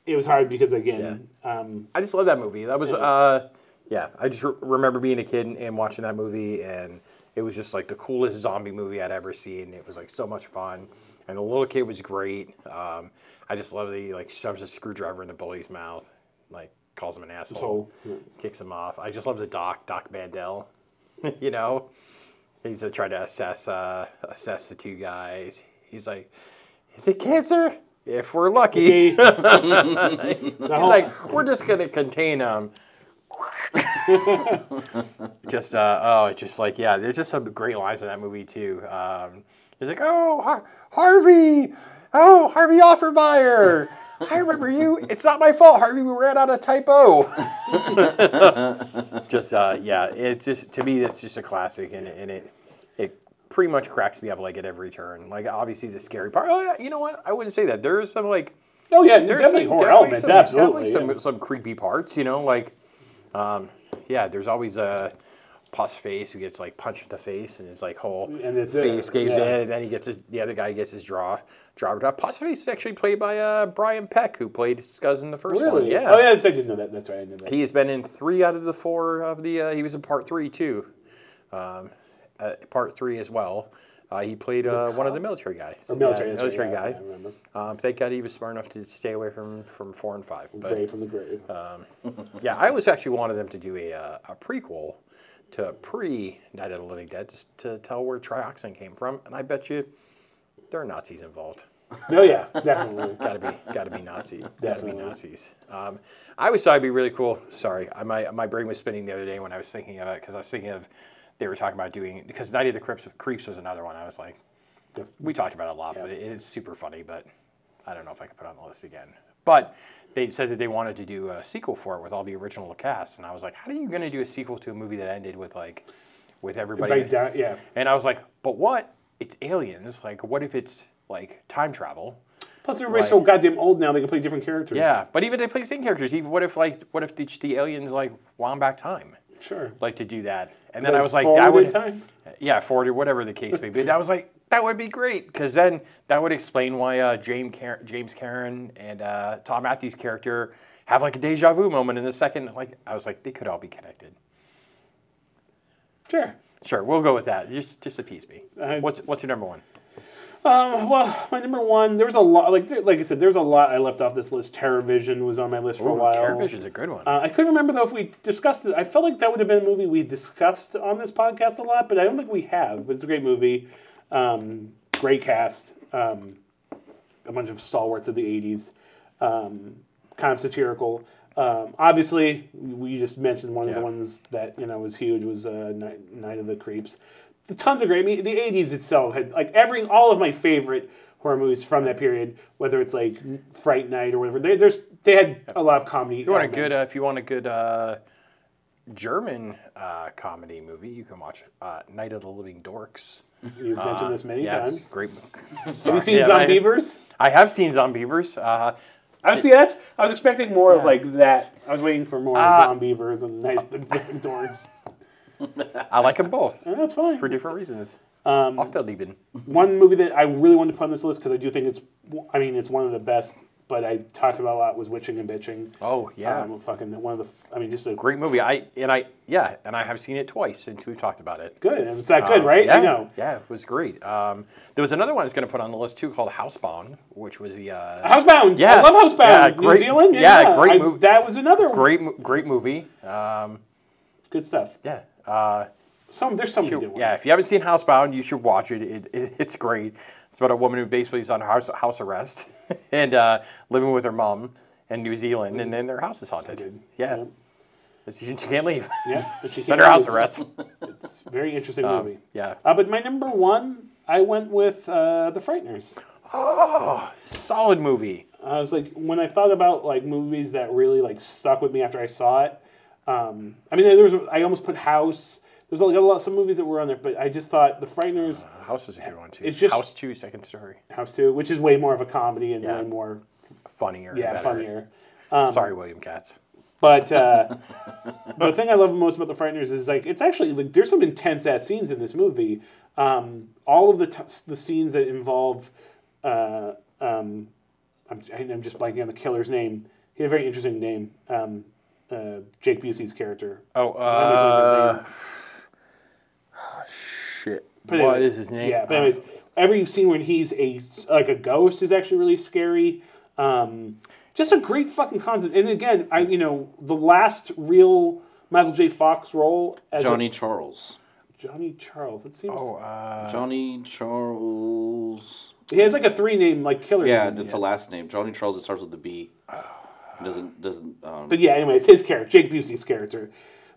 it was hard because again, um, I just love that movie. That was, uh, yeah. I just re- remember being a kid and, and watching that movie, and it was just like the coolest zombie movie I'd ever seen. It was like so much fun, and the little kid was great. Um, I just love that he like shoves a screwdriver in the bully's mouth, like calls him an asshole, so kicks him off. I just love the doc, Doc Mandel. you know, he's uh, trying to assess uh, assess the two guys. He's like, is it cancer? If we're lucky. He's like, we're just gonna contain them. just uh, oh, just like yeah, there's just some great lines in that movie too. Um, he's like, oh, Har- Harvey, oh, Harvey Offermeyer. I remember you. It's not my fault, Harvey. We ran out of typo. just uh, yeah, it's just to me, it's just a classic, and, it- and it it pretty much cracks me up like at every turn. Like obviously the scary part. Oh yeah, you know what? I wouldn't say that. There's some like oh yeah, there's definitely some- horror definitely elements. some- absolutely. definitely yeah. some, some creepy parts. You know, like, um, yeah, there's always a pus face who gets like punched in the face, and his like whole And it's, uh, face caves yeah. in, and then he gets his the other guy gets his jaw up. Pus face is actually played by uh, Brian Peck, who played Scuzz in the first one. Really? Yeah. Oh yeah, I didn't know that. That's right. I knew that. He's been in three out of the four of the. Uh, he was in part three too, um, uh, part three as well. Uh, he played uh, one of the military guys. Or military, yeah, that's right, military yeah, guy. I remember. Um, thank God he was smart enough to stay away from, from four and five. But from the grave. yeah, I always actually wanted them to do a, uh, a prequel to pre Night of the Living Dead just to tell where trioxin came from, and I bet you there are Nazis involved. no, yeah, definitely. Gotta be, gotta be Nazi. Gotta be Definitely. Nazis. Um, I always thought it'd be really cool. Sorry, I, my my brain was spinning the other day when I was thinking of it because I was thinking of they were talking about doing because Night of the Creeps, Creeps was another one. I was like, we talked about it a lot, but it is super funny. But I don't know if I can put it on the list again. But they said that they wanted to do a sequel for it with all the original cast, and I was like, how are you going to do a sequel to a movie that ended with like with everybody? Yeah. And I was like, but what? It's aliens. Like, what if it's like time travel? Plus, everybody's Right. so goddamn old now; they can play different characters. Yeah, but even they play the same characters. Even what if like what if the, the aliens like wound back time, sure. like to do that? And then I was like, that would time. yeah, forward or whatever the case may be. That was like that would be great because then that would explain why uh, James Car- James Karen and uh, Thom Mathews' character have like a deja vu moment in the second. Like I was like, they could all be connected. Sure. Sure, we'll go with that. Just just appease me. I- what's what's your number one? Um, well, my number one, there was a lot. Like, like I said, there's a lot I left off this list. TerrorVision was on my list for a while. Terrorvision's a good one. Uh, I couldn't remember though if we discussed it. I felt like that would have been a movie we discussed on this podcast a lot, but I don't think we have. But it's a great movie, um, great cast, um, a bunch of stalwarts of the '80s, um, kind of satirical. Um, obviously, we just mentioned one of the ones that you know was huge was uh, Night, Night of the Creeps. The tons of great. I mean, the '80s itself had like every all of my favorite horror movies from that period, whether it's like Fright Night or whatever. They, there's they had a lot of comedy. If you want a good, uh, if you want a good uh, German uh, comedy movie, you can watch uh, Night of the Living Dorks. You've mentioned this many yeah, times. great. Have you seen Yeah, Zombievers? I have seen Zombievers. I see that's. I was expecting more of like that. I was waiting for more Uh, Zombievers and Night the Living Dorks. I like them both And that's fine. for different reasons. Um, Octalieben. One movie that I really wanted to put on this list because I do think it's. I mean, it's one of the best. But I talked about a lot was Witching and Bitching. Oh yeah, Um, fucking one of the. I mean, just a great movie. I and I yeah, and I have seen it twice since we've talked about it. good. It's that good, right? Yeah, I know. yeah, it was great. Um, there was another one I was going to put on the list too called Housebound, which was the uh, Housebound. Yeah. I love Housebound. Yeah, New great- Zealand. yeah, great movie. That was another great mo- great movie. Um, good stuff. yeah. Uh, Some there's so many good ones. Yeah, if you haven't seen Housebound, you should watch it. It, it. It's great. It's about a woman who basically is on house, house arrest and uh, living with her mom in New Zealand, and then their house is haunted. Yeah, Yeah. She, she can't leave. Yeah, but she under house arrest. It's a very interesting movie. yeah. Uh, but my number one, I went with uh, The Frighteners. Oh, solid movie. I was like, when I thought about like movies that really like stuck with me after I saw it. Um, I mean, there was I almost put House. There's like a lot some movies that were on there, but I just thought The Frighteners, House is a good one too. It's just- House Two, second story. House Two, which is way more of a comedy and Yeah. way more Funnier. yeah better. funnier. Um, Sorry, William Katt. But uh, the thing I love most about the Frighteners is like it's actually like there's some intense ass scenes in this movie. Um, all of the t- the scenes that involve, uh, um, I'm, I'm just blanking on the killer's name. He had a very interesting name. Um, uh, Jake Busey's character. Oh, Let me blank his name. shit. But what anyway, is his name? Yeah, but anyways, every scene when he's a like a ghost is actually really scary. Um, just a great fucking concept. And again, I you know the last real Michael J. Fox role as a- Johnny Charles. Johnny Charles. It seems Oh, uh, Johnny Charles. he has like a three name like killer. Yeah, name. it's a last name. Johnny Charles. It starts with the B. It doesn't doesn't. Um, But yeah, anyway, it's his character, Jake Busey's character.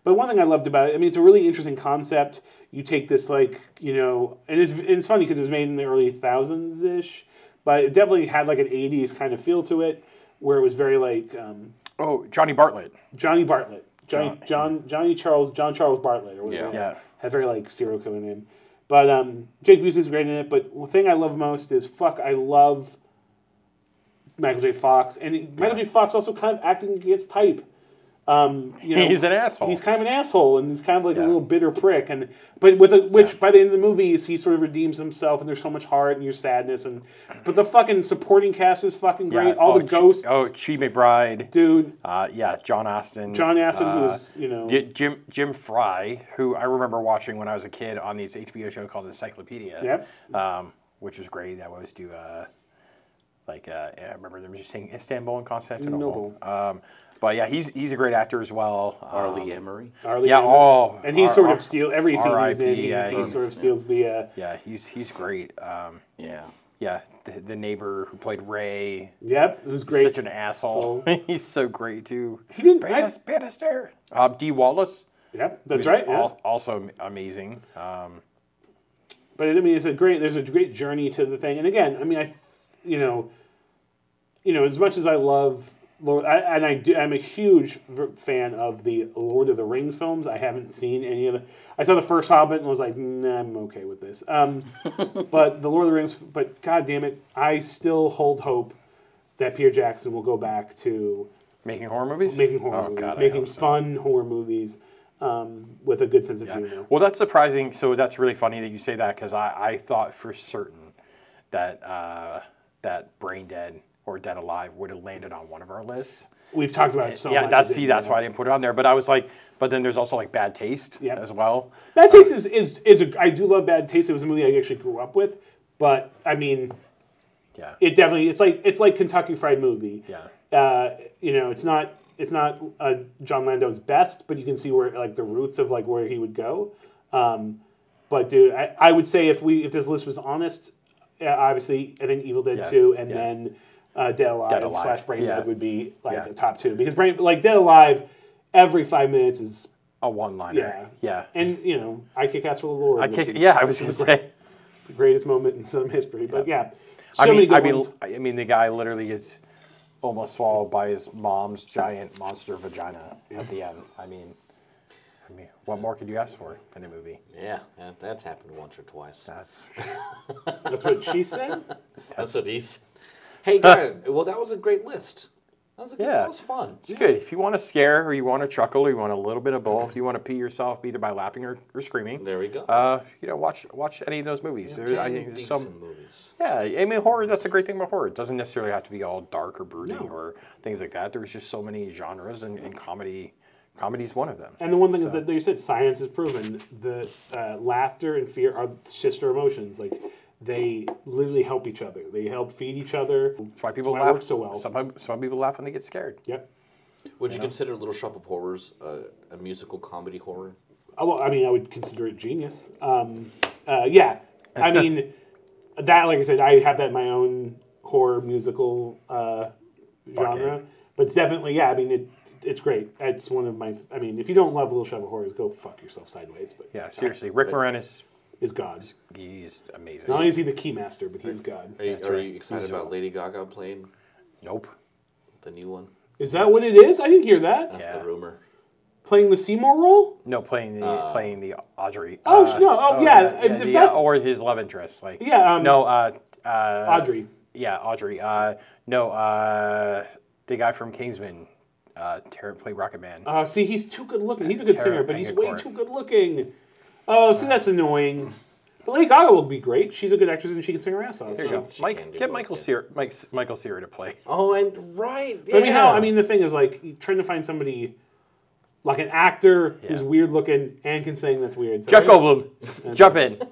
But one thing I loved about it, I mean, it's a really interesting concept. You take this like you know, and it's and it's funny because it was made in the early thousands ish, but it definitely had like an '80s kind of feel to it, where it was very like um, oh, Johnny Bartlett. Johnny Bartlett, Johnny John Johnny Charles John Charles Bartlett or whatever. Yeah. Yeah. had very like serial killer name. But um, Jake Busey's great in it. But the thing I love most is fuck. I love Michael J. Fox, and he- Michael J. Fox also kind of acting against type. Um, you know, He's an asshole. He's kind of an asshole, and he's kind of like a little bitter prick. And but with a, which by the end of the movie, he sort of redeems himself, and there's so much heart and your sadness. And but the fucking supporting cast is fucking great. All oh, the ghosts, oh, Chi McBride. dude. Uh, yeah, John Astin. John Astin, uh, who's you know, Jim Jim Fry, who I remember watching when I was a kid on this HBO show called Encyclopedia. Yep. Um, which was great. That was to uh, like uh, I remember them just saying Istanbul and Constantinople. Um, but yeah, he's he's a great actor as well. Um, R. Lee Ermey. Harley yeah, Quinn. oh, and he R- sort R- of steals every scene he's in. He, yeah, he he's- sort of steals the. Uh, yeah, he's he's great. Um, Yeah. yeah, the, the neighbor who played Ray. yep, who's great. Such an asshole. he's so great too. He didn't- I- Bannis- Bannister. Uh, Dee Wallace. yep, that's who's right. yeah. also amazing. Um, But I mean, it's a great. There's a great journey to the thing. And again, I mean, I, you know, you know, as much as I love Lord, I, and I do, I'm a huge fan of the Lord of the Rings films. I haven't seen any of the. I saw the first Hobbit and was like, nah, I'm okay with this. Um, but the Lord of the Rings. But God damn it, I still hold hope that Peter Jackson will go back to making horror movies. making horror Oh, movies, God, making so. fun horror movies um, with a good sense of humor. Well, that's surprising. So that's really funny that you say that because I, I thought for certain that uh, that Brain Dead or Dead Alive would have landed on one of our lists. We've talked about it so yeah, much. that's see, that's why I didn't put it on there. But I was like, but then there's also like Bad Taste Yep. as well. Bad Taste is, is is a I do love Bad Taste. It was a movie I actually grew up with, but I mean, Yeah, it definitely it's like it's like Kentucky Fried Movie. yeah, Uh, you know, it's not it's not uh, John Landis' best, but you can see where like the roots of like where he would go. Um, but dude, I, I would say if we if this list was honest, obviously I think Evil Dead Yeah, two and yeah. then uh, Dead Alive, Dead Alive, slash Brain yeah. Dead would be like Yeah. the top two because Brain like Dead Alive every five minutes is a one-liner. Yeah. yeah. and you know I kick ass for the Lord. I kick, is- yeah, I was which gonna great. say. the greatest moment in some history. But yeah, so I many mean, good I mean, ones. I mean, the guy literally gets almost swallowed by his mom's giant monster vagina at the end. I mean, I mean, what more could you ask for in a movie? Yeah, that, that's happened once or twice. That's That's what she said. That's what he's. Hey, guys. well, that was a great list. That was a good, Yeah. That was fun. It's good. If you want to scare or you want to chuckle or you want a little bit of both, you want to pee yourself either by laughing or, or screaming. There we go. Uh, you know, watch watch any of those movies. There- I think there's decent some. movies. Yeah, I mean, horror. That's a great thing about horror. It doesn't necessarily have to be all dark or brooding or things like that. There's just so many genres, and, and comedy. Comedy's one of them. And the one thing is that you said science has proven that uh, laughter and fear are sister emotions. Like they literally help each other. They help feed each other. That's why people why laugh so well. Some some people laugh when they get scared. Yep. Would you consider Little Shop of Horrors uh, a musical comedy horror? Oh, well, I mean, I would consider it genius. Um, uh, yeah, I mean, that, like I said, I have that in my own horror musical uh, genre, Okay. but it's definitely, yeah, I mean, it, it's great. It's one of my, I mean, if you don't love Little Shop of Horrors, go fuck yourself sideways. But Yeah, seriously. Rick Moranis, is God. he's amazing. Not only is he the keymaster, but he's God. Are you, That's are right. you excited He's- about Lady Gaga playing Nope. the new one? Is that what it is? I didn't hear that. That's Yeah. the rumor. Playing the Seymour role? No, playing the playing the Audrey. Oh, Uh, no, oh, yeah, if the- that's- or his love interest. Like Yeah, um, no, uh, uh, Audrey. Yeah, Audrey. Uh, no, uh, the guy from Kingsman, uh, Ter- played Rocket Man. Uh, see, he's too good looking. He's a good Tara singer, but he's way Bangacourt. too good looking. Oh, see, that's annoying. But Lady Gaga will be great. She's a good actress and she can sing her ass off. there you so. go. she Mike, do get both, Michael yeah. Cera, Mike, Michael Cera to play. Oh, and right. But I mean, how? I mean, the thing is, like, trying to find somebody like an actor who's weird looking and can sing. That's weird. So, Jeff Goldblum, jump in.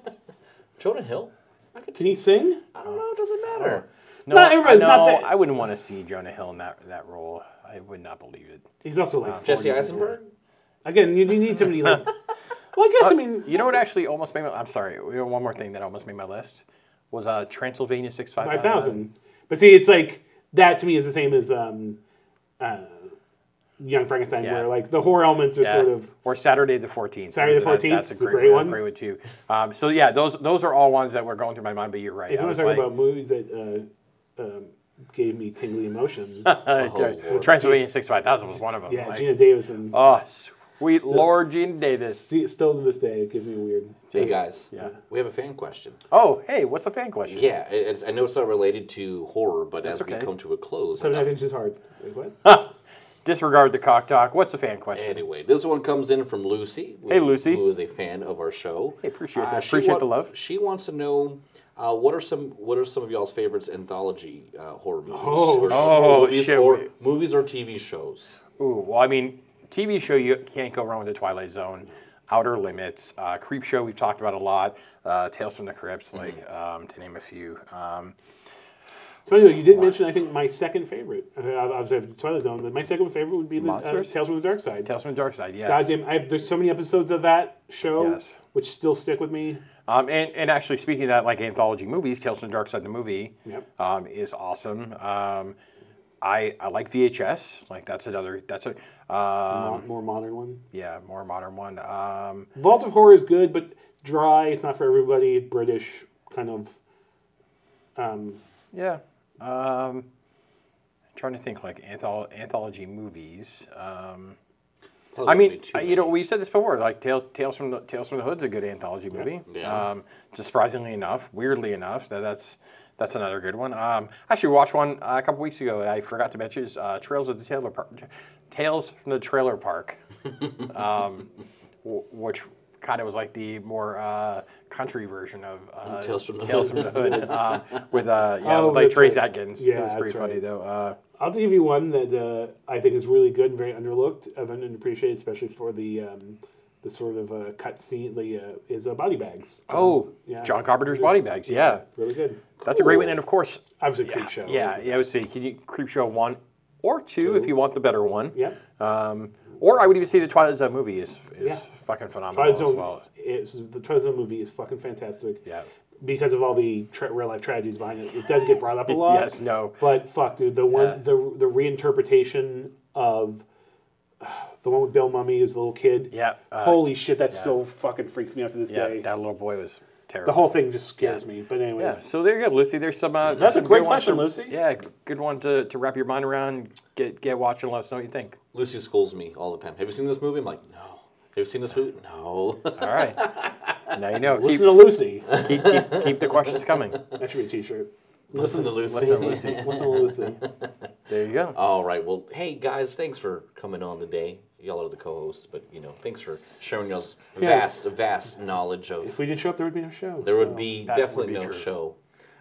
Jonah Hill. I could. Can he sing? I don't know. It doesn't matter. No, Not everybody- I, no, not that- I wouldn't want to see Jonah Hill in that that role. I would not believe it. He's also like uh, Jesse 40. Eisenberg. Again, you, you need somebody like. Well, I guess I mean You know what actually almost made my? I'm sorry. One more thing that almost made my list was uh, Transylvania Six Five thousand. But see, it's like that to me is the same as um, uh, Young Frankenstein, Yeah. where like the horror elements are Yeah. sort of or Saturday the Fourteenth. Saturday the 14th that's a great one. Great one too. Um, so yeah, those those are all ones that were going through my mind. But you're right. If I you was to talk like, about movies that uh, um, gave me tingly emotions, uh, Oh, Transylvania Six Five Thousand was one of them. yeah, Like, Geena Davis and oh, sweet Lord Gene Davis. st- still to this day, it gives me a weird. Hey guys. Yeah. We have a fan question. Oh, hey, what's a fan question? Yeah, it's, I know it's not related to horror, but as we come to a close, Seven and a half inches hard. Wait, what? disregard the cock talk. What's a fan question? Anyway, this one comes in from Lucy. who- Hey, Lucy. Who is a fan of our show. Hey, appreciate that. she Appreciate the love. She wants to know uh, what are some what are some of y'all's favorites anthology uh, horror movies? Oh, or, Oh, movies, shit. or movies or TV shows. Ooh, well, I mean, TV show you can't go wrong with the Twilight Zone, Outer Limits, uh, Creepshow we've talked about a lot, uh, Tales from the Crypt, like um, to name a few. Um, So anyway, you did mention I think my second favorite. Uh, I was have Twilight Zone. My second favorite would be the uh, Tales from the Dark Side. Tales from the Dark Side, yes. Goddamn, I have, there's so many episodes of that show Yes. which still stick with me. Um, and, and actually, speaking of that, like anthology movies, Tales from the Dark Side, the movie, Yep. um, is awesome. Um, I, I like VHS. Like that's another that's a Mo- more modern one. yeah more modern one. Um, Vault of Horror is good, but dry. It's not for everybody. British kind of. Um, yeah. Um, trying to think like antholo- anthology movies. Um, I mean, wouldn't be too uh, you know, we've said this before. Like Tales, Tales from the Tales from the Hood's a good anthology movie. Yeah. Um, surprisingly enough, weirdly enough, that that's that's another good one. Um, I actually watched one uh, a couple weeks ago. I forgot to mention is uh, Trails of the Trailer Park. Tales from the Trailer Park, um, w- which kind of was like the more uh, country version of uh, Tales from the Tales from the Hood um, with uh, yeah, Oh, with, like Trace right. Adkins. Yeah, it was pretty funny right. though. Uh, I'll give you one that uh, I think is really good and very underlooked, uh, and underappreciated, especially for the um, the sort of uh, cut scene. The uh, is uh, body bags. oh, yeah. John Carpenter's Body Bags. Yeah, really good. that's a great one. And of course, Obviously, creep show. Yeah, yeah, I would say can you Creepshow one or two, if you want the better one. Yep. Um, or I would even say the Twilight Zone movie is, is Yeah. fucking phenomenal Twilight as well. is the Twilight Zone movie is fucking fantastic. Yeah. Because of all the tra- real life tragedies behind it, it doesn't get brought up a lot. Yes, no. But fuck, dude, the one Yeah. the the reinterpretation of the one with Bill Mumy as the little kid. Yeah, uh, Holy shit, that still fucking freaks me out to this Yeah, day. that little boy was terrible. the whole thing just scares Yeah. me. But anyways, yeah, so there you go, Lucy. There's some. Uh, That's a great question, to- Lucy. Yeah, good one to, to wrap your mind around. Get get watching. and Let us know what you think. Lucy schools me all the time. Have you seen this movie? I'm like, no. Have you seen this movie? No. All right. now you know. Keep, listen to Lucy. keep, keep, keep the questions coming. that should be a T-shirt. Listen to Lucy. Listen to Lucy. Listen to Lucy. There you go. All right. Well, hey guys, thanks for coming on today. Y'all are the co-hosts, but you know, thanks for sharing y'all's Yeah. vast, vast knowledge of. If we didn't show up, there would be no show. There so. would be that would definitely be no true. show.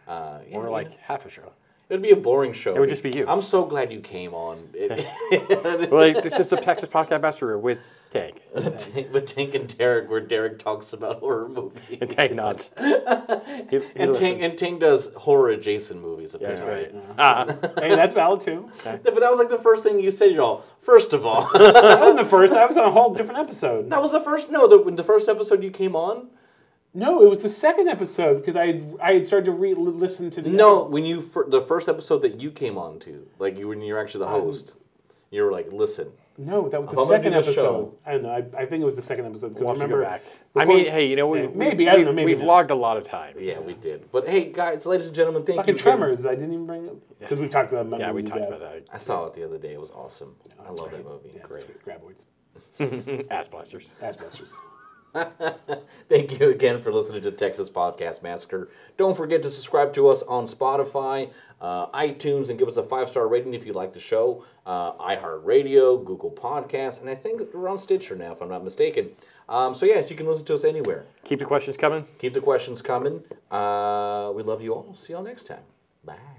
Uh, Or like half a show. it would be a boring show. It would just be you. I'm so glad you came on. Well, like, this is the Texas Podcast Massacre with Tank. with Tank and Derek, where Derek talks about horror movies. And Tank nods. He- he And. Tank, and Tank does horror adjacent movies, That's apparently. right. Uh, Hey, that's valid too. Yeah, But that was like the first thing you said, y'all. First of all, That wasn't the first. That was on a whole different episode. that was the first. No, the, when the first episode you came on. No, it was the second episode because I had, I had started to re- listen to the No, when you fir- the first episode that you came on to, like you when you're actually the host, you were like, "Listen, No, that was the I'm gonna do second episode. show. I don't know. I, I think it was the second episode because we'll I remember. go back. I mean, hey, you know, we, Yeah, we- maybe, I don't know, we- maybe we've not. vlogged a lot of time. yeah, we did." But hey, guys, ladies and gentlemen, thank fucking you. again. Tremors. I didn't even bring it because we talked about. Yeah, we talked back. about that. I saw it the other day. It was awesome. I love that movie. Yeah, Great. Great. Graboids. Ass blasters. Assbusters. Thank you again for listening to Texas Podcast Massacre. Don't forget to subscribe to us on Spotify, uh, iTunes, and give us a five star rating if you like the show. Uh, iHeartRadio, Google Podcasts, and I think we're on Stitcher now, if I'm not mistaken. Um, so yes, you can listen to us anywhere. Keep the questions coming. Keep the questions coming. Uh, we love you all. See y'all next time. Bye.